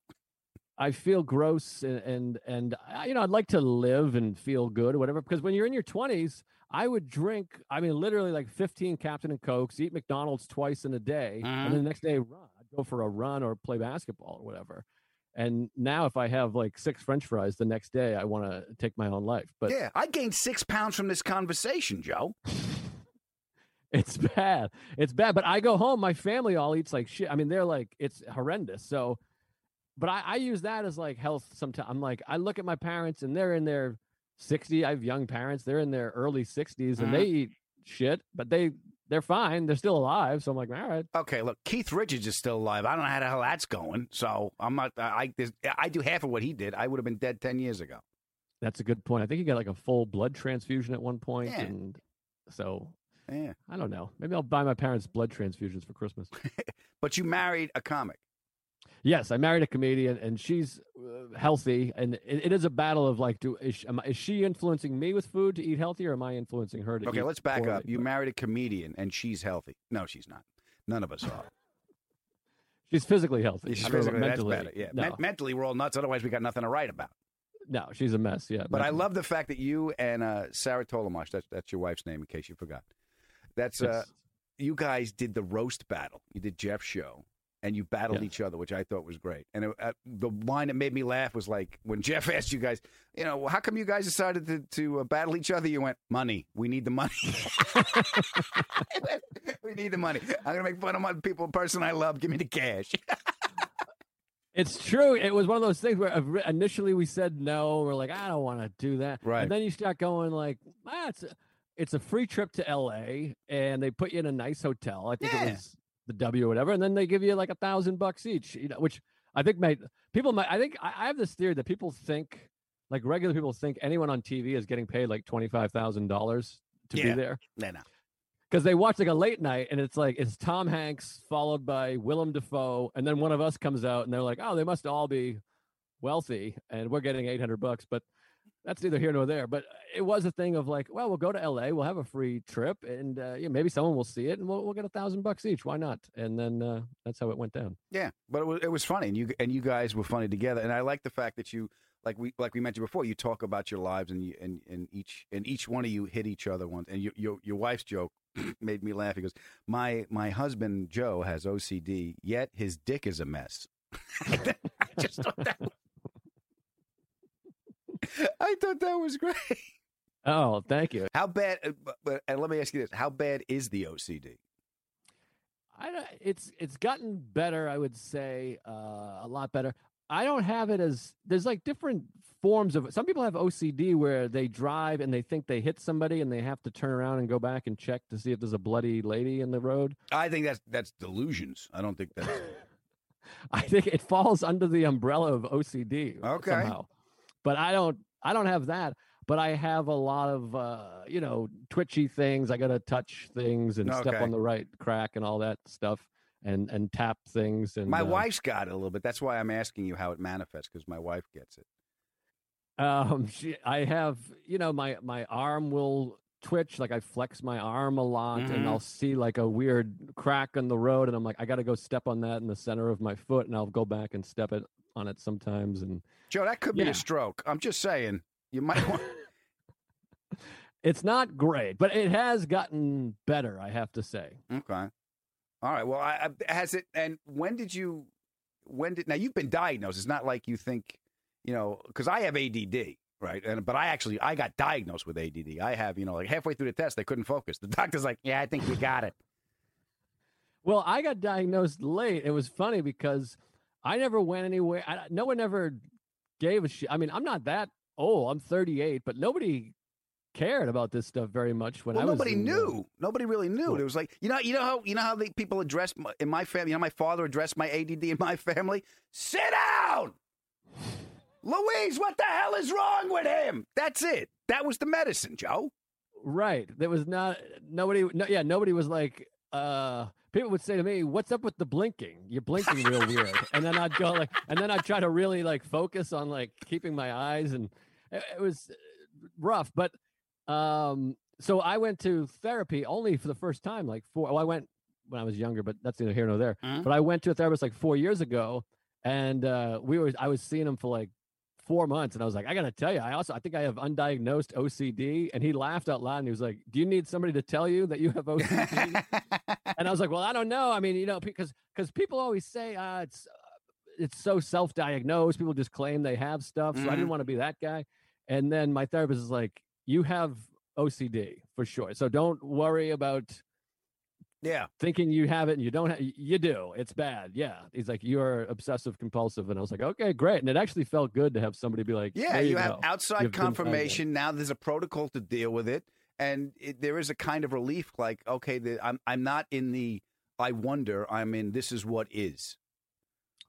I feel gross and, and and I- you know I'd like to live and feel good or whatever because when you're in your 20s I would drink I mean literally like 15 Captain and Cokes eat McDonald's twice in a day and mm-hmm. then the next day run I'd go for a run or play basketball or whatever and now if I have like six French fries the next day I want to take my own life but yeah, I gained six pounds from this conversation, Joe. It's bad. It's bad. But I go home, my family all eats like shit. I mean, they're like, it's horrendous. So, but I, I use that as like health sometimes. I'm like, I look at my parents and they're in their 60. I have young parents. They're in their early 60s and mm-hmm. they eat shit, but they, they're fine. They're still alive. So I'm like, all right. Okay, look, Keith Richards is still alive. I don't know how the hell that's going. So I'm not. I there's, I do half of what he did. I would have been dead ten years ago. That's a good point. I think he got like a full blood transfusion at one point, Yeah. And so Yeah. I don't know. Maybe I'll buy my parents blood transfusions for Christmas. But you married a comic. Yes, I married a comedian, and she's uh, healthy, and it, it is a battle of like, do is she, am is she influencing me with food to eat healthy, or am I influencing her to? Okay, let's back up. You married a comedian, and she's healthy. No, she's not. None of us are. She's physically healthy. She's I don't know, physically, that's mentally. better. Yeah, no, Men- mentally, we're all nuts. Otherwise, we got nothing to write about. no, she's a mess. Yeah, But I love the fact that you and uh, Sarah Tollemache, that's, that's your wife's name in case you forgot. That's uh, you guys did the roast battle. You did Jeff's show, and you battled Yes. each other, which I thought was great. And it, uh, the line that made me laugh was like when Jeff asked you guys, you know, well, how come you guys decided to, to uh, battle each other? You went, money. We need the money. we need the money. I'm gonna make fun of my people, person I love. Give me the cash. It's true. It was one of those things where initially we said no. We're like, I don't want to do that. Right. And then you start going like, ah, it's a, it's a free trip to L.A. and they put you in a nice hotel. I think Yeah. it was the W or whatever, and then they give you like a thousand bucks each. You know, which I think might people might. I think I, I have this theory that people think like regular people think anyone on TV is getting paid like twenty five thousand dollars to Yeah. be there no, no. because they watch like a late night and it's like it's Tom Hanks followed by Willem Dafoe, and then one of us comes out and they're like, oh, they must all be wealthy, and we're getting eight hundred bucks, but that's neither here nor there. But it was a thing of like, well, we'll go to L.A., we'll have a free trip, and uh, yeah, maybe someone will see it, and we'll, we'll get a thousand bucks each. Why not? And then uh, that's how it went down. Yeah, but it was, it was funny, and you and you guys were funny together. And I like the fact that you, like we like we mentioned before, you talk about your lives, and you and, and each and each one of you hit each other once. And your your, your wife's joke made me laugh. He goes, "My my husband Joe has OCD, yet his dick is a mess." I just thought that. I thought that was great. Oh, thank you. How bad? uh, But, but and let me ask you this: How bad is the OCD? I don't, it's it's gotten better. I would say uh, a lot better. I don't have it as there's like different forms of. Some people have OCD where they drive and they think they hit somebody and they have to turn around and go back and check to see if there's a bloody lady in the road. I think that's that's delusions. I don't think that's. I think it falls under the umbrella of OCD Okay. somehow. But I don't I don't have that. But I have a lot of uh, you know, twitchy things. I gotta touch things and step on the right crack and all that stuff and and tap things and My uh, wife's got it a little bit. That's why I'm asking you how it manifests because my wife gets it. Um, she, I have, you know, my my arm will twitch, like I flex my arm a lot, Mhm. and I'll see like a weird crack in the road, and I'm like, I got to go step on that in the center of my foot, and I'll go back and step it on it sometimes, and Joe, that could be Yeah. a stroke. I'm just saying. You might want. it's not great, but it has gotten better, I have to say. okay. All right. Well, I, I, has it? And when did you? When did? Now you've been diagnosed. It's not like you think, you know, because I have ADD, right? And but I actually I got diagnosed with ADD. I have, you know, like halfway through the test, I couldn't focus. The doctor's like, "Yeah, I think you got it." Well, I got diagnosed late. It was funny because I never went anywhere. I, no one ever gave a shit. I mean, I'm not that old. I'm 38, but nobody cared about this stuff very much when well, I was. nobody in, uh, knew. Nobody really knew. It was like you know, you know how you know how the people address my, in my family. You know, my father addressed my ADD in my family. Sit down, Louise. What the hell is wrong with him? That's it. That was the medicine, Joe. Right. There was not nobody. No, yeah, nobody was like. uh People would say to me, "What's up with the blinking? You're blinking real weird." And then I'd go like, and then I'd try to really like focus on like keeping my eyes, and it, it was rough. But um, so I went to therapy only for the first time, like four. Well, I went when I was younger, but that's neither here nor there. But I went to a therapist like four years ago, and uh, we were I was seeing him for like four months, and I was like, I gotta tell you, I also I think I have undiagnosed OCD, and he laughed out loud, and he was like, Do you need somebody to tell you that you have OCD? and I was like, Well, I don't know. I mean, you know, because because people always say uh, it's it's so self-diagnosed. People just claim they have stuff, so I didn't Mhm. want to be that guy. And then my therapist is like, "You have OCD for sure, so don't worry about." Yeah. Thinking you have it and you don't have, you do. It's bad. Yeah. He's like, you're obsessive compulsive. And I was like, okay, great. And it actually felt good to have somebody be like, Yeah, you, you, have go. outside You've confirmation. Now there's a protocol to deal with it, and it, there is a kind of relief. Like, okay, the, I'm I'm not in the I wonder. I'm in this is what is.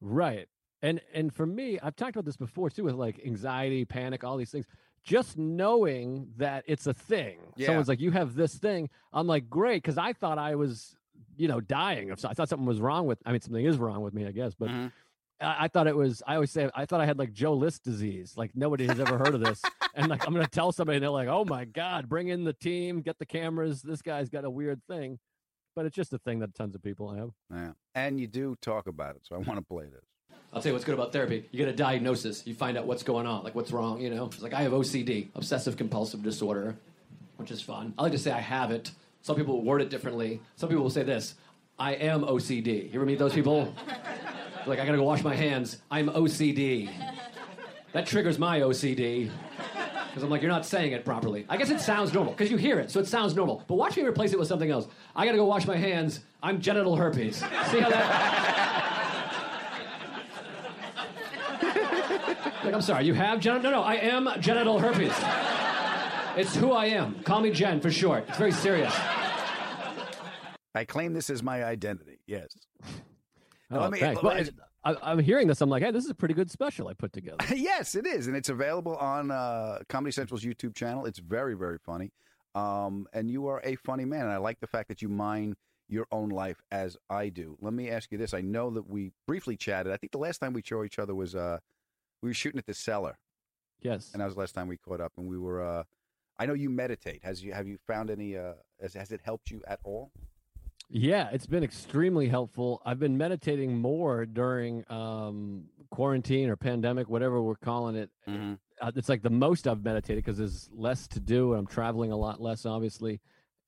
Right. And and for me, I've talked about this before too with like anxiety, panic, all these things. Just knowing that it's a thing. Yeah. Someone's like, "You have this thing." I'm like, "Great," because I thought I was, you know, dying. Of, I thought something was wrong with. I mean, something is wrong with me, I guess. But Mm-hmm. I, I thought it was. I always say I thought I had like Joe List disease. Like nobody has ever heard of this. and like I'm gonna tell somebody, and they're like, "Oh my god, bring in the team, get the cameras. This guy's got a weird thing." But it's just a thing that tons of people have. Yeah, and you do talk about it, so I want to play this. I'll tell you what's good about therapy. You get a diagnosis. You find out what's going on, like what's wrong. You know, it's like I have OCD, obsessive compulsive disorder, which is fun. I like to say I have it. Some people word it differently. Some people will say this: I am OCD. You ever meet those people? like I gotta go wash my hands. I'm OCD. That triggers my OCD. Because I'm like, you're not saying it properly. I guess it sounds normal because you hear it, so it sounds normal. But watch me replace it with something else. I gotta go wash my hands. I'm genital herpes. See how that? Like, I'm sorry, you have genital? No, no, I am genital herpes. It's who I am. Call me Jen for short. It's very serious. I claim this as my identity. Yes. Oh, let me- thanks. Well, me- I, I'm hearing this. I'm like, hey, this is a pretty good special I put together. yes, it is, and it's available on uh, Comedy Central's YouTube channel. It's very, very funny, um, and you are a funny man. And I like the fact that you mine your own life as I do. Let me ask you this: I know that we briefly chatted. I think the last time we saw each other was uh, we were shooting at the cellar. Yes, and that was the last time we caught up, and we were. Uh, I know you meditate. Has you have you found any? Uh, has, has it helped you at all? Yeah, it's been extremely helpful. I've been meditating more during um, quarantine or pandemic, whatever we're calling it. Uh, it's like the most I've meditated because there's less to do. and I'm traveling a lot less, obviously,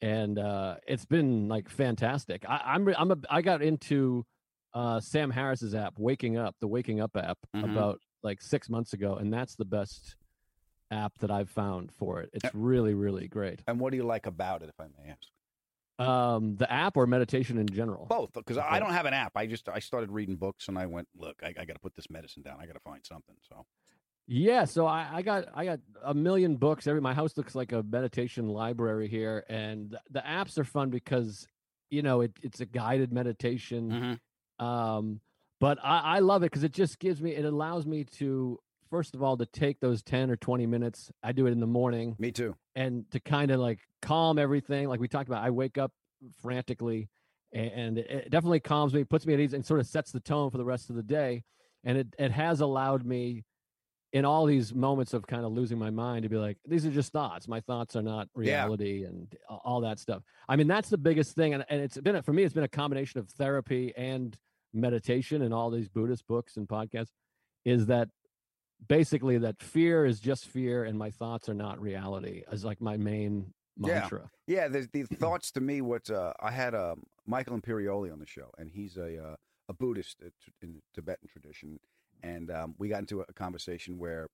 and uh, it's been like fantastic. I, I'm re- I'm a, I got into uh, Sam Harris's app, Waking Up, the Waking Up app, Mhm. about like six months ago, and that's the best app that I've found for it. It's really, really great. And what do you like about it, if I may ask? Um, the app or meditation in general? Both, because I don't have an app. I just I started reading books, and I went, look, I, I got to put this medicine down. I got to find something. So Yeah, so I, I got I got a million books. Every my house looks like a meditation library here, and the, the apps are fun because you know it, it's a guided meditation. Um, but I, I love it because it just gives me it allows me to first of all to take those ten or twenty minutes. I do it in the morning. Me too. And to kind of like calm everything, like we talked about. I wake up frantically, and it, it definitely calms me, puts me at ease, and sort of sets the tone for the rest of the day. And it it has allowed me in all these moments of kind of losing my mind to be like these are just thoughts my thoughts are not Yeah. reality and all that stuff i mean that's the biggest thing and, and it's been for me it's been a combination of therapy and meditation and all these buddhist books and podcasts is that basically that fear is just fear and my thoughts are not reality is like my main mantra Yeah, yeah. The, the thoughts to me, what uh, I had um, Michael Imperioli on the show, and he's a uh, a Buddhist uh, in the Tibetan tradition, and um, we got into a conversation where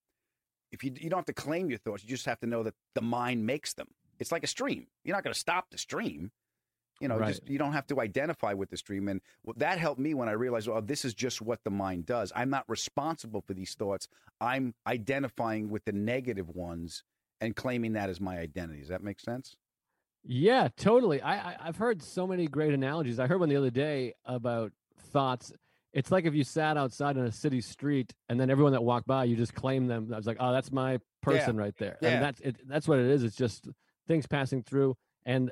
if you you don't have to claim your thoughts, you just have to know that the mind makes them. It's like a stream. You're not going to stop the stream. You know, Right. just you don't have to identify with the stream, and that helped me when I realized, oh, this is just what the mind does. I'm not responsible for these thoughts. I'm identifying with the negative ones and claiming that as my identity. Does that make sense? Yeah, totally. I, I I've heard so many great analogies. I heard one the other day about thoughts. It's like if you sat outside on a city street and then everyone that walked by, you just claim them. I was like, oh, that's my person right there. Yeah. And that's it, that's what it is. It's just things passing through. And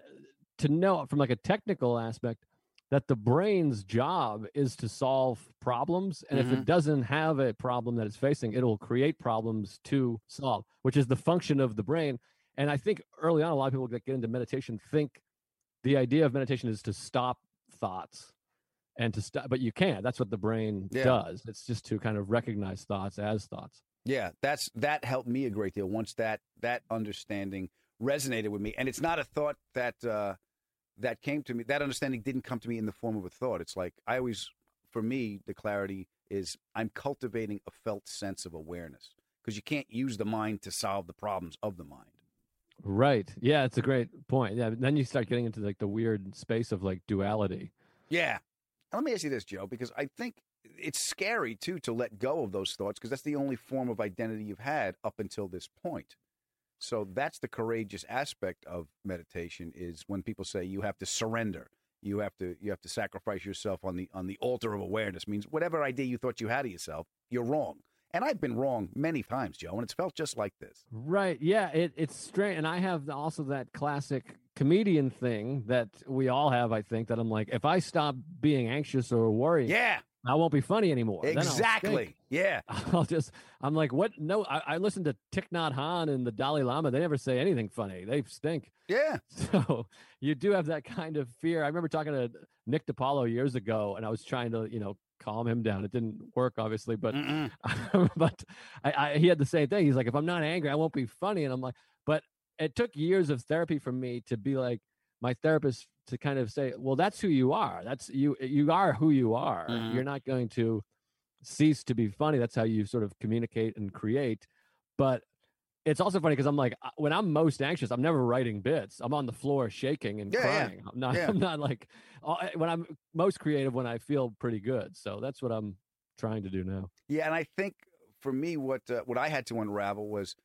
to know from like a technical aspect that the brain's job is to solve problems. And if Mhm. it doesn't have a problem that it's facing, it'll create problems to solve, which is the function of the brain. And I think early on, a lot of people that get into meditation think the idea of meditation is to stop thoughts and to stop, but you can't. That's what the brain Yeah. does. It's just to kind of recognize thoughts as thoughts. Yeah, that's that helped me a great deal. Once that that understanding resonated with me, and it's not a thought that uh, that came to me. That understanding didn't come to me in the form of a thought. It's like I always, for me, the clarity is I'm cultivating a felt sense of awareness because you can't use the mind to solve the problems of the mind. Right. Yeah, it's a great point. Yeah. Then you start getting into like the weird space of like duality. Yeah. Let me ask you this, Joe, because I think it's scary too to let go of those thoughts because that's the only form of identity you've had up until this point. So that's the courageous aspect of meditation is when people say you have to surrender. You have to you have to sacrifice yourself on the on the altar of awareness means whatever idea you thought you had of yourself, you're wrong. And I've been wrong many times, Joe, and it's felt just like this. Right. Yeah. It, it's strange. And I have also that classic comedian thing that we all have, I think, that I'm like, if I stop being anxious or worried, Yeah. I won't be funny anymore. Then I'll Exactly. Yeah. I'll just, I'm like, what? No, I, I listened to Thich Nhat Hanh and the Dalai Lama. They never say anything funny. They stink. Yeah. So you do have that kind of fear. I remember talking to Nick DiPaolo years ago, and I was trying to, you know, calm him down. It didn't work, obviously, but but I, I, he had the same thing. He's like, if I'm not angry, I won't be funny. And I'm like, but it took years of therapy for me to be like my therapist to kind of say, well, that's who you are. That's you. You are who you are. Mhm. You're not going to cease to be funny. That's how you sort of communicate and create. But it's also funny because I'm like, uh, when I'm most anxious, I'm never writing bits. I'm on the floor shaking and Yeah, yeah. crying. I'm not. Yeah. I'm not like uh, when I'm most creative when I feel pretty good. So that's what I'm trying to do now. Yeah, and I think for me, what uh, what I had to unravel was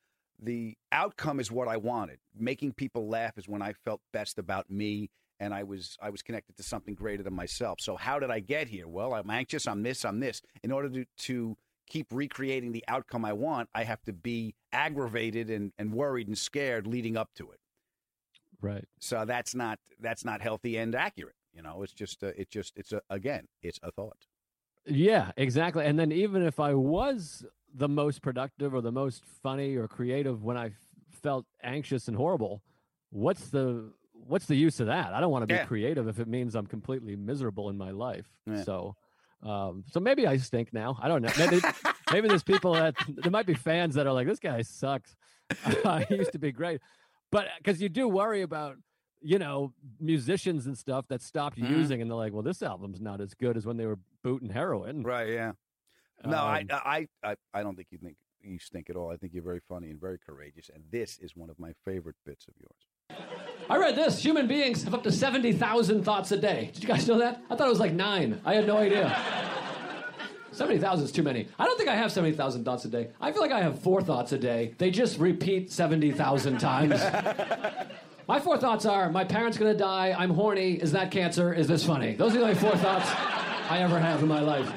the outcome is what I wanted. Making people laugh is when I felt best about me, and I was I was connected to something greater than myself. So how did I get here? Well, I'm anxious. I'm this. I'm this. In order to to keep recreating the outcome I want, I have to be aggravated and, and worried and scared leading up to it. Right. So that's not that's not healthy and accurate. You know, it's just uh, it just it's a, again it's a thought. Yeah, exactly. And then even if I was the most productive or the most funny or creative when I f- felt anxious and horrible, what's the what's the use of that? I don't want to be Yeah. creative if it means I'm completely miserable in my life. Yeah. So um so maybe I stink now. I don't know. Maybe maybe there's people that there might be fans that are like this guy sucks. he used to be great. But cuz you do worry about you know, musicians and stuff that stopped Mhm. using, and they're like, "Well, this album's not as good as when they were booting heroin." Right. Yeah. No, I, Um, I, I, I don't think you think you stink at all. I think you're very funny and very courageous, and this is one of my favorite bits of yours. I read this. Human beings have up to 70,000 thoughts a day. Did you guys know that? I thought it was like nine. I had no idea. 70,000 is too many. I don't think I have 70,000 thoughts a day. I feel like I have four thoughts a day. They just repeat 70,000 times. my four thoughts are my parents gonna die, I'm horny, is that cancer, is this funny? Those are the only four thoughts I ever have in my life.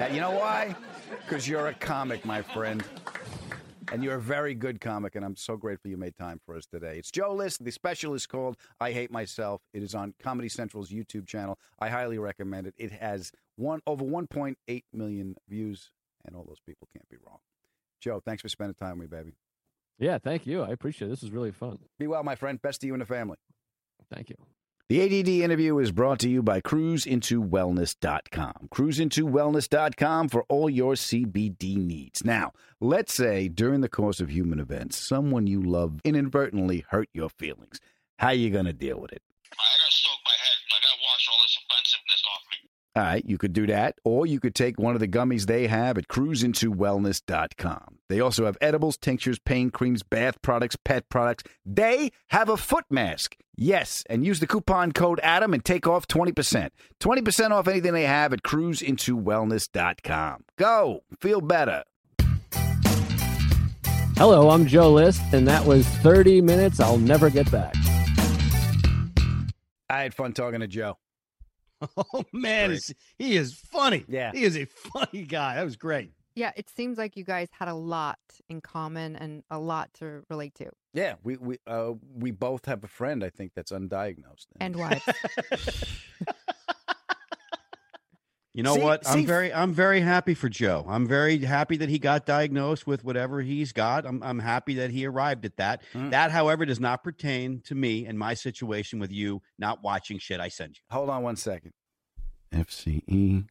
Uh, you know why? Because you're a comic, my friend. And you're a very good comic, and I'm so grateful you made time for us today. It's Joe List. The special is called I Hate Myself. It is on Comedy Central's YouTube channel. I highly recommend it. It has one over 1.8 million views, and all those people can't be wrong. Joe, thanks for spending time with me, baby. Yeah, thank you. I appreciate it. This is really fun. Be well, my friend. Best to you and the family. Thank you. The ADD interview is brought to you by cruisintowellness.com. Cruisintowellness.com for all your CBD needs. Now, let's say during the course of human events, someone you love inadvertently hurt your feelings. How are you going to deal with it? I got. My All right, you could do that, or you could take one of the gummies they have at cruisintowellness.com. They also have edibles, tinctures, pain creams, bath products, pet products. They have a foot mask. Yes, and use the coupon code ADAM and take off 20%. 20% off anything they have at cruisintowellness.com. Go, feel better. Hello, I'm Joe List, and that was 30 minutes I'll never get back. I had fun talking to Joe. Oh man, he is funny. Yeah. he is a funny guy. That was great. Yeah, it seems like you guys had a lot in common and a lot to relate to. Yeah, we we uh, we both have a friend I think that's undiagnosed. And wives. You know See- what? I'm very I'm very happy for Joe. I'm very happy that he got diagnosed with whatever he's got. I'm I'm happy that he arrived at that. Mm. That, however, does not pertain to me and my situation with you not watching shit I send you. Hold on one second. FCE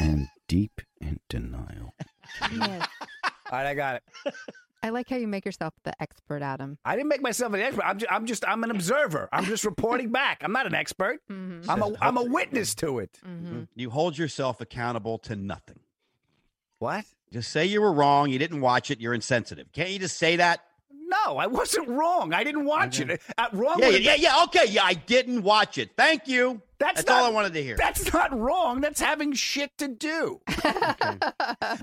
and deep in denial. yes. All right, I got it. I like how you make yourself the expert, Adam. I didn't make myself an expert. I'm just, I'm just I'm an observer. I'm just reporting back. I'm not an expert. Mhm. I'm a I'm a witness to it. Mm-hmm. You hold yourself accountable to nothing. What? Just say you were wrong. You didn't watch it. You're insensitive. Can't you just say that? No, I wasn't wrong. I didn't watch it. Uh, wrong. Yeah, yeah, would've yeah, been- yeah. Okay, yeah, I didn't watch it. Thank you. That's, That's not, all I wanted to hear. That's not wrong. That's having shit to do.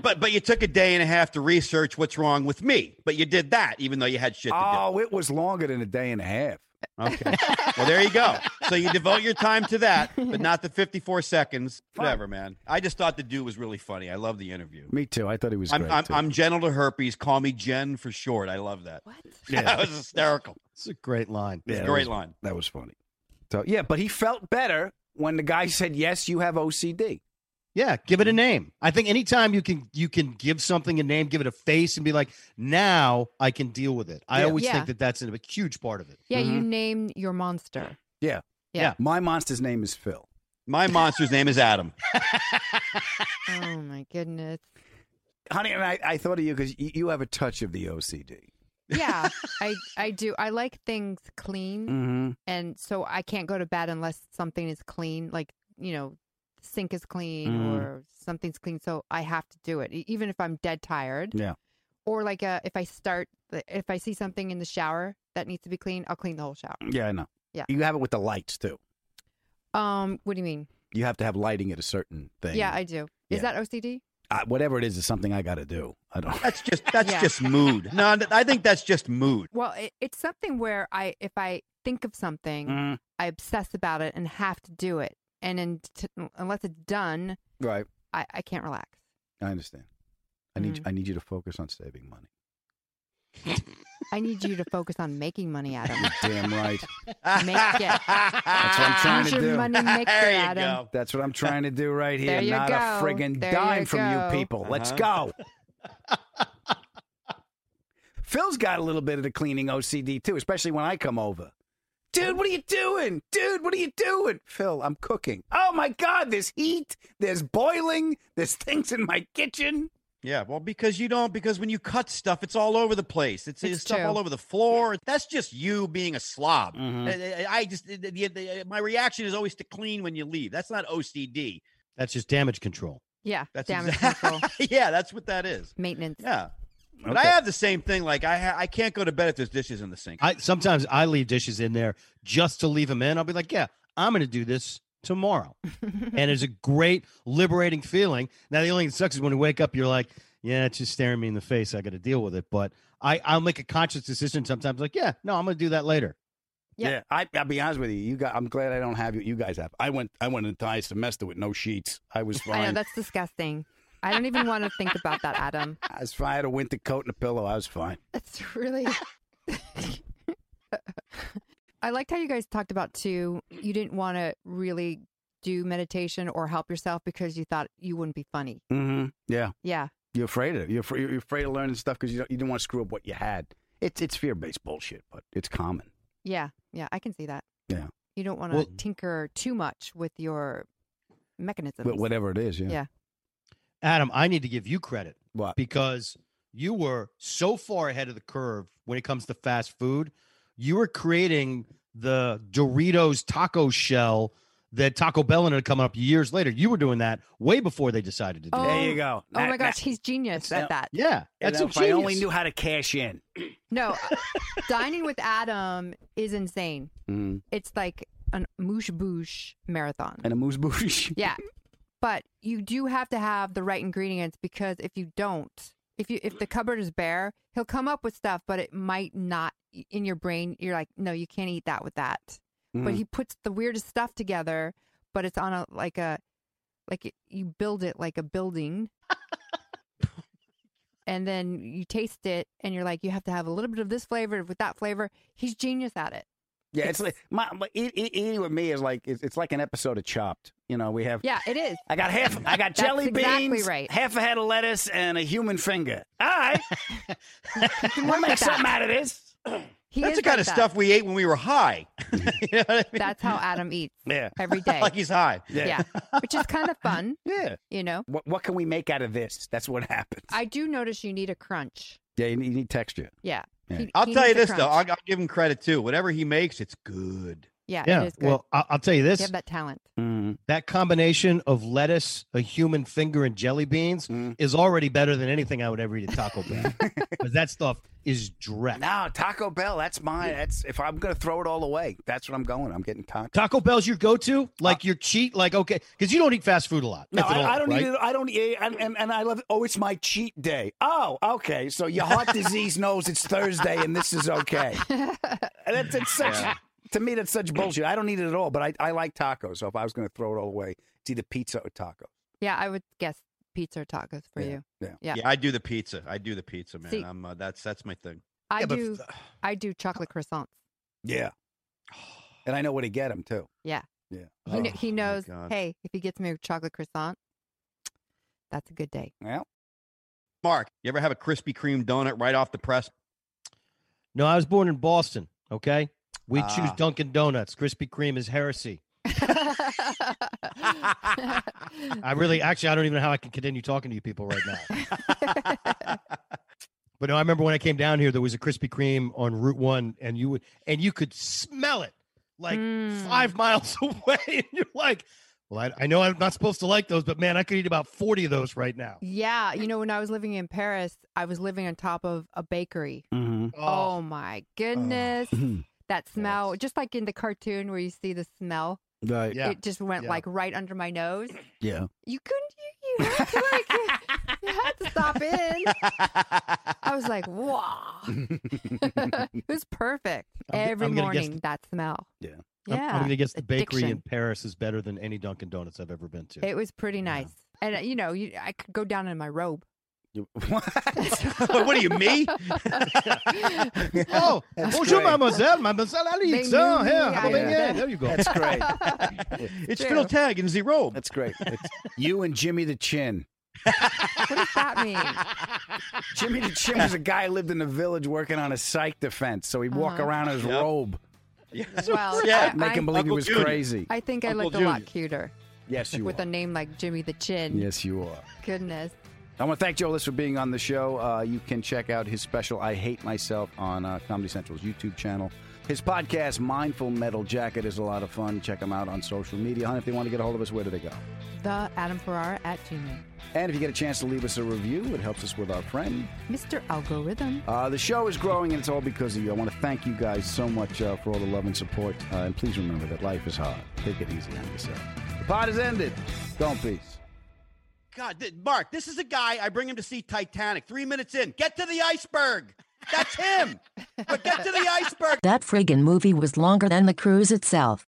But but you took a day and a half to research what's wrong with me. But you did that even though you had shit to do. Oh, it was longer than a day and a half. Okay. well, there you go. So you devote your time to that, but not the 54 seconds. Whatever, man. I just thought the dude was really funny. I love the interview. Me too. I thought he was I'm, great. I'm, too. I'm gentle to herpes. Call me Jen for short. I love that. What? Yeah. that was hysterical. It's a great line. It's Yeah, a that great was- line. That was funny. So yeah, but he felt better when the guy said, "Yes, you have OCD." Yeah, give it a name. I think anytime you can you can give something a name, give it a face, and be like, now I can deal with it. I Yeah. always Yeah. think that that's a huge part of it. Yeah, you Mm-hmm. name your monster. Yeah. Yeah. My monster's name is Phil. My monster's name is Adam. Oh my goodness. Honey, and I, I thought of you because you, you have a touch of the OCD. Yeah, I I do. I like things clean, Mm-hmm. and so I can't go to bed unless something is clean. Like you know, sink is clean Mhm. or something's clean. So I have to do it, even if I'm dead tired. Yeah. Or like uh, if I start, if I see something in the shower that needs to be clean, I'll clean the whole shower. Yeah, I know. Yeah. You have it with the lights too. Um, what do you mean? You have to have lighting at a certain thing. Yeah, I do. Is Yeah. that OCD? Uh, whatever it is, is something I got to do. I don't. That's just that's Yeah. just mood. No, I think that's just mood. Well, it, it's something where I, if I think of something, Mhm. I obsess about it and have to do it, and then t- unless it's done, Right. I, I can't relax. I understand. I need Mm. I need you to focus on saving money. I need you to focus on making money, Adam. Damn right. Make it. That's what I'm trying Use to your do. money maker, There you Adam. go. That's what I'm trying to do right here. There you Not a friggin' There dime you from go. you people. Let's Uh-huh. go. Phil's got a little bit of the cleaning OCD too, especially when I come over. Dude, what are you doing? Dude, what are you doing? Phil, I'm cooking. Oh my God, there's heat, there's boiling, there's things in my kitchen. Yeah, well, because you don't, because when you cut stuff, it's all over the place. It's, It's it's stuff all over the floor. That's just you being a slob. Mhm. I, I- I just, the- the- the- my reaction is always to clean when you leave. That's not OCD. That's just damage control. Yeah, That's damage exact- control, yeah, that's what that is. maintenance. Yeah. But I have the same thing. Like I, ha- I can't go to bed if there's dishes in the sink. I sometimes I leave dishes in there just to leave them in. I'll be like, yeah, I'm going to do this tomorrow, and it's a great liberating feeling. Now the only thing that sucks is when you wake up, you're like, yeah, it's just staring me in the face. I got to deal with it. But I I'll make a conscious decision sometimes. Like, yeah, no, I'm going to do that later. Yeah. Yeah, I, I'll be honest with you. You got. I'm glad I don't have you. You guys have. I went. I went an entire semester with no sheets. I was fine. I know that's disgusting. I don't even want to think about that, Adam. I was fine. I had a winter coat and a pillow. I was fine. That's really. I liked how you guys talked about too. You didn't want to really do meditation or help yourself because you thought you wouldn't be funny. Mm-hmm. Yeah. Yeah. You're afraid of it. You're afraid, you're afraid of learning stuff because you don't, you didn't want to screw up what you had. It's it's fear based bullshit, but it's common. Yeah. Yeah. I can see that. Yeah. You don't want to Well- tinker too much with your mechanisms. Wh- Whatever it is. Yeah. Yeah. Adam, I need to give you credit What? because you were so far ahead of the curve when it comes to fast food. You were creating the Doritos taco shell that Taco Bell ended up coming up years later. You were doing that way before they decided to do Oh, it. There you go. Oh my gosh, that- he's genius at that. Yeah, and that's if I only knew how to cash in. No, dining with Adam is insane. Mhm. It's like an moosh boosh marathon. And a moose bouche. Yeah. But you do have to have the right ingredients because if you don't, if you if the cupboard is bare, he'll come up with stuff, but it might not in your brain. You're like, no, you can't eat that with that. But Mhm. he puts the weirdest stuff together, but it's on a like a like it, you build it like a building. And then you taste it, and you're like, you have to have a little bit of this flavor with that flavor. He's genius at it. Yeah, it's like my, eat- eat- eating with me is like it's, it's like an episode of Chopped. You know, we have Yeah, it is. I got half. I got jelly exactly beans, right. half a head of lettuce, and a human finger. All right, we'll make something out of this. He That's the kind like of that. stuff we ate when we were high. You know what I mean? That's how Adam eats Yeah, every day. like he's high. yeah. yeah. which is kind of fun, yeah. you know. What what can we make out of this? That's what happens. I do notice you need a crunch. yeah, you need, you need texture. Yeah. Yeah. He- I'll he tell you needs a this though, I'll. I'll give him credit too. Whatever he makes, it's good. Yeah, Yeah. it is good. Well, I'll, I'll tell you you this: have that talent. Mm. that combination of lettuce, a human finger, and jelly beans Mm. is already better than anything I would ever eat at Taco Bell. Because that stuff is dreck. No, Taco Bell. That's mine. That's if I'm gonna throw it all away. That's what I'm going. I'm getting taco. Taco Bell's your go-to, like your cheat, like okay, because you don't eat fast food a lot. No, if I, all, I don't right? eat it. I don't eat, and, and and I love it. Oh, it's my cheat day. Oh, okay. So your heart disease knows it's Thursday, and this is okay. And That's it's such. To me, that's such bullshit. I don't need it at all, but I, I like tacos. So if I was going to throw it all away, it's either pizza or taco. Yeah, I would guess pizza or tacos for Yeah, you. yeah. Yeah. I do the pizza. I do the pizza, man. See- I'm uh, that's that's my thing. I Yeah, but do I do chocolate croissants. Yeah. And I know where to get them too. Yeah. Yeah. He, kn- Oh, he knows, God. hey, if he gets me a chocolate croissant, that's a good day. Well, Mark, you ever have a Krispy Kreme donut right off the press? No, I was born in Boston. Okay, we choose Ah. Dunkin' Donuts. Krispy Kreme is heresy. I really, actually, I don't even know how I can continue talking to you people right now. But no, I remember when I came down here, there was a Krispy Kreme on Route One, and you would, and you could smell it like Mm. five miles away, and you're like, "Well, I, I know I'm not supposed to like those, but man, I could eat about forty of those right now." Yeah, you know, when I was living in Paris, I was living on top of a bakery. mm-hmm. Oh, my goodness. That smell, just like in the cartoon where you see the smell, right. Yeah. it just went Yeah. like right under my nose. Yeah. You couldn't, you, you had to like, you had to stop in. I was like, wow. it was perfect. I'm Every I'm morning, the- that smell. Yeah. Yeah. I'm, I'm gonna guess the bakery in. Paris is better than any Dunkin' Donuts I've ever been to. It was pretty Yeah. nice. And, uh, you know, you, I could go down in my robe. You- what are you, me? oh, That's bonjour, great. mademoiselle, mademoiselle Alice. Oh, knew here, me, have a I- beignet. There you go. That's great. it's True. Phil Tag in the robe. That's great. It's you and Jimmy the Chin. What does that mean? Jimmy the Chin was a guy who lived in the village working on a psych defense. So he'd walk Uh-huh. around in his Yep. robe, Well, Yeah. I, make him believe Uncle he was Junior. crazy. I think I Uncle looked a lot cuter Yes, you with are. a name like Jimmy the Chin. Yes, you are. Goodness. I want to thank Joe List for being on the show. Uh, you can check out his special, I Hate Myself, on uh, Comedy Central's YouTube channel. His podcast, Mindful Metal Jacket, is a lot of fun. Check him out on social media. Hun, if they want to get a hold of us, where do they go? The Adam Ferrara at Gmail. And if you get a chance to leave us a review, it helps us with our friend. Mr. Algorithm. Uh, the show is growing, and it's all because of you. I want to thank you guys so much uh, for all the love and support. Uh, and please remember that life is hard. Take it easy on yourself. The pod is ended. Go in peace. God, th- Mark, this is a guy. I bring him to see Titanic. Three minutes in, get to the iceberg. That's him. but get to the iceberg. That friggin' movie was longer than the cruise itself.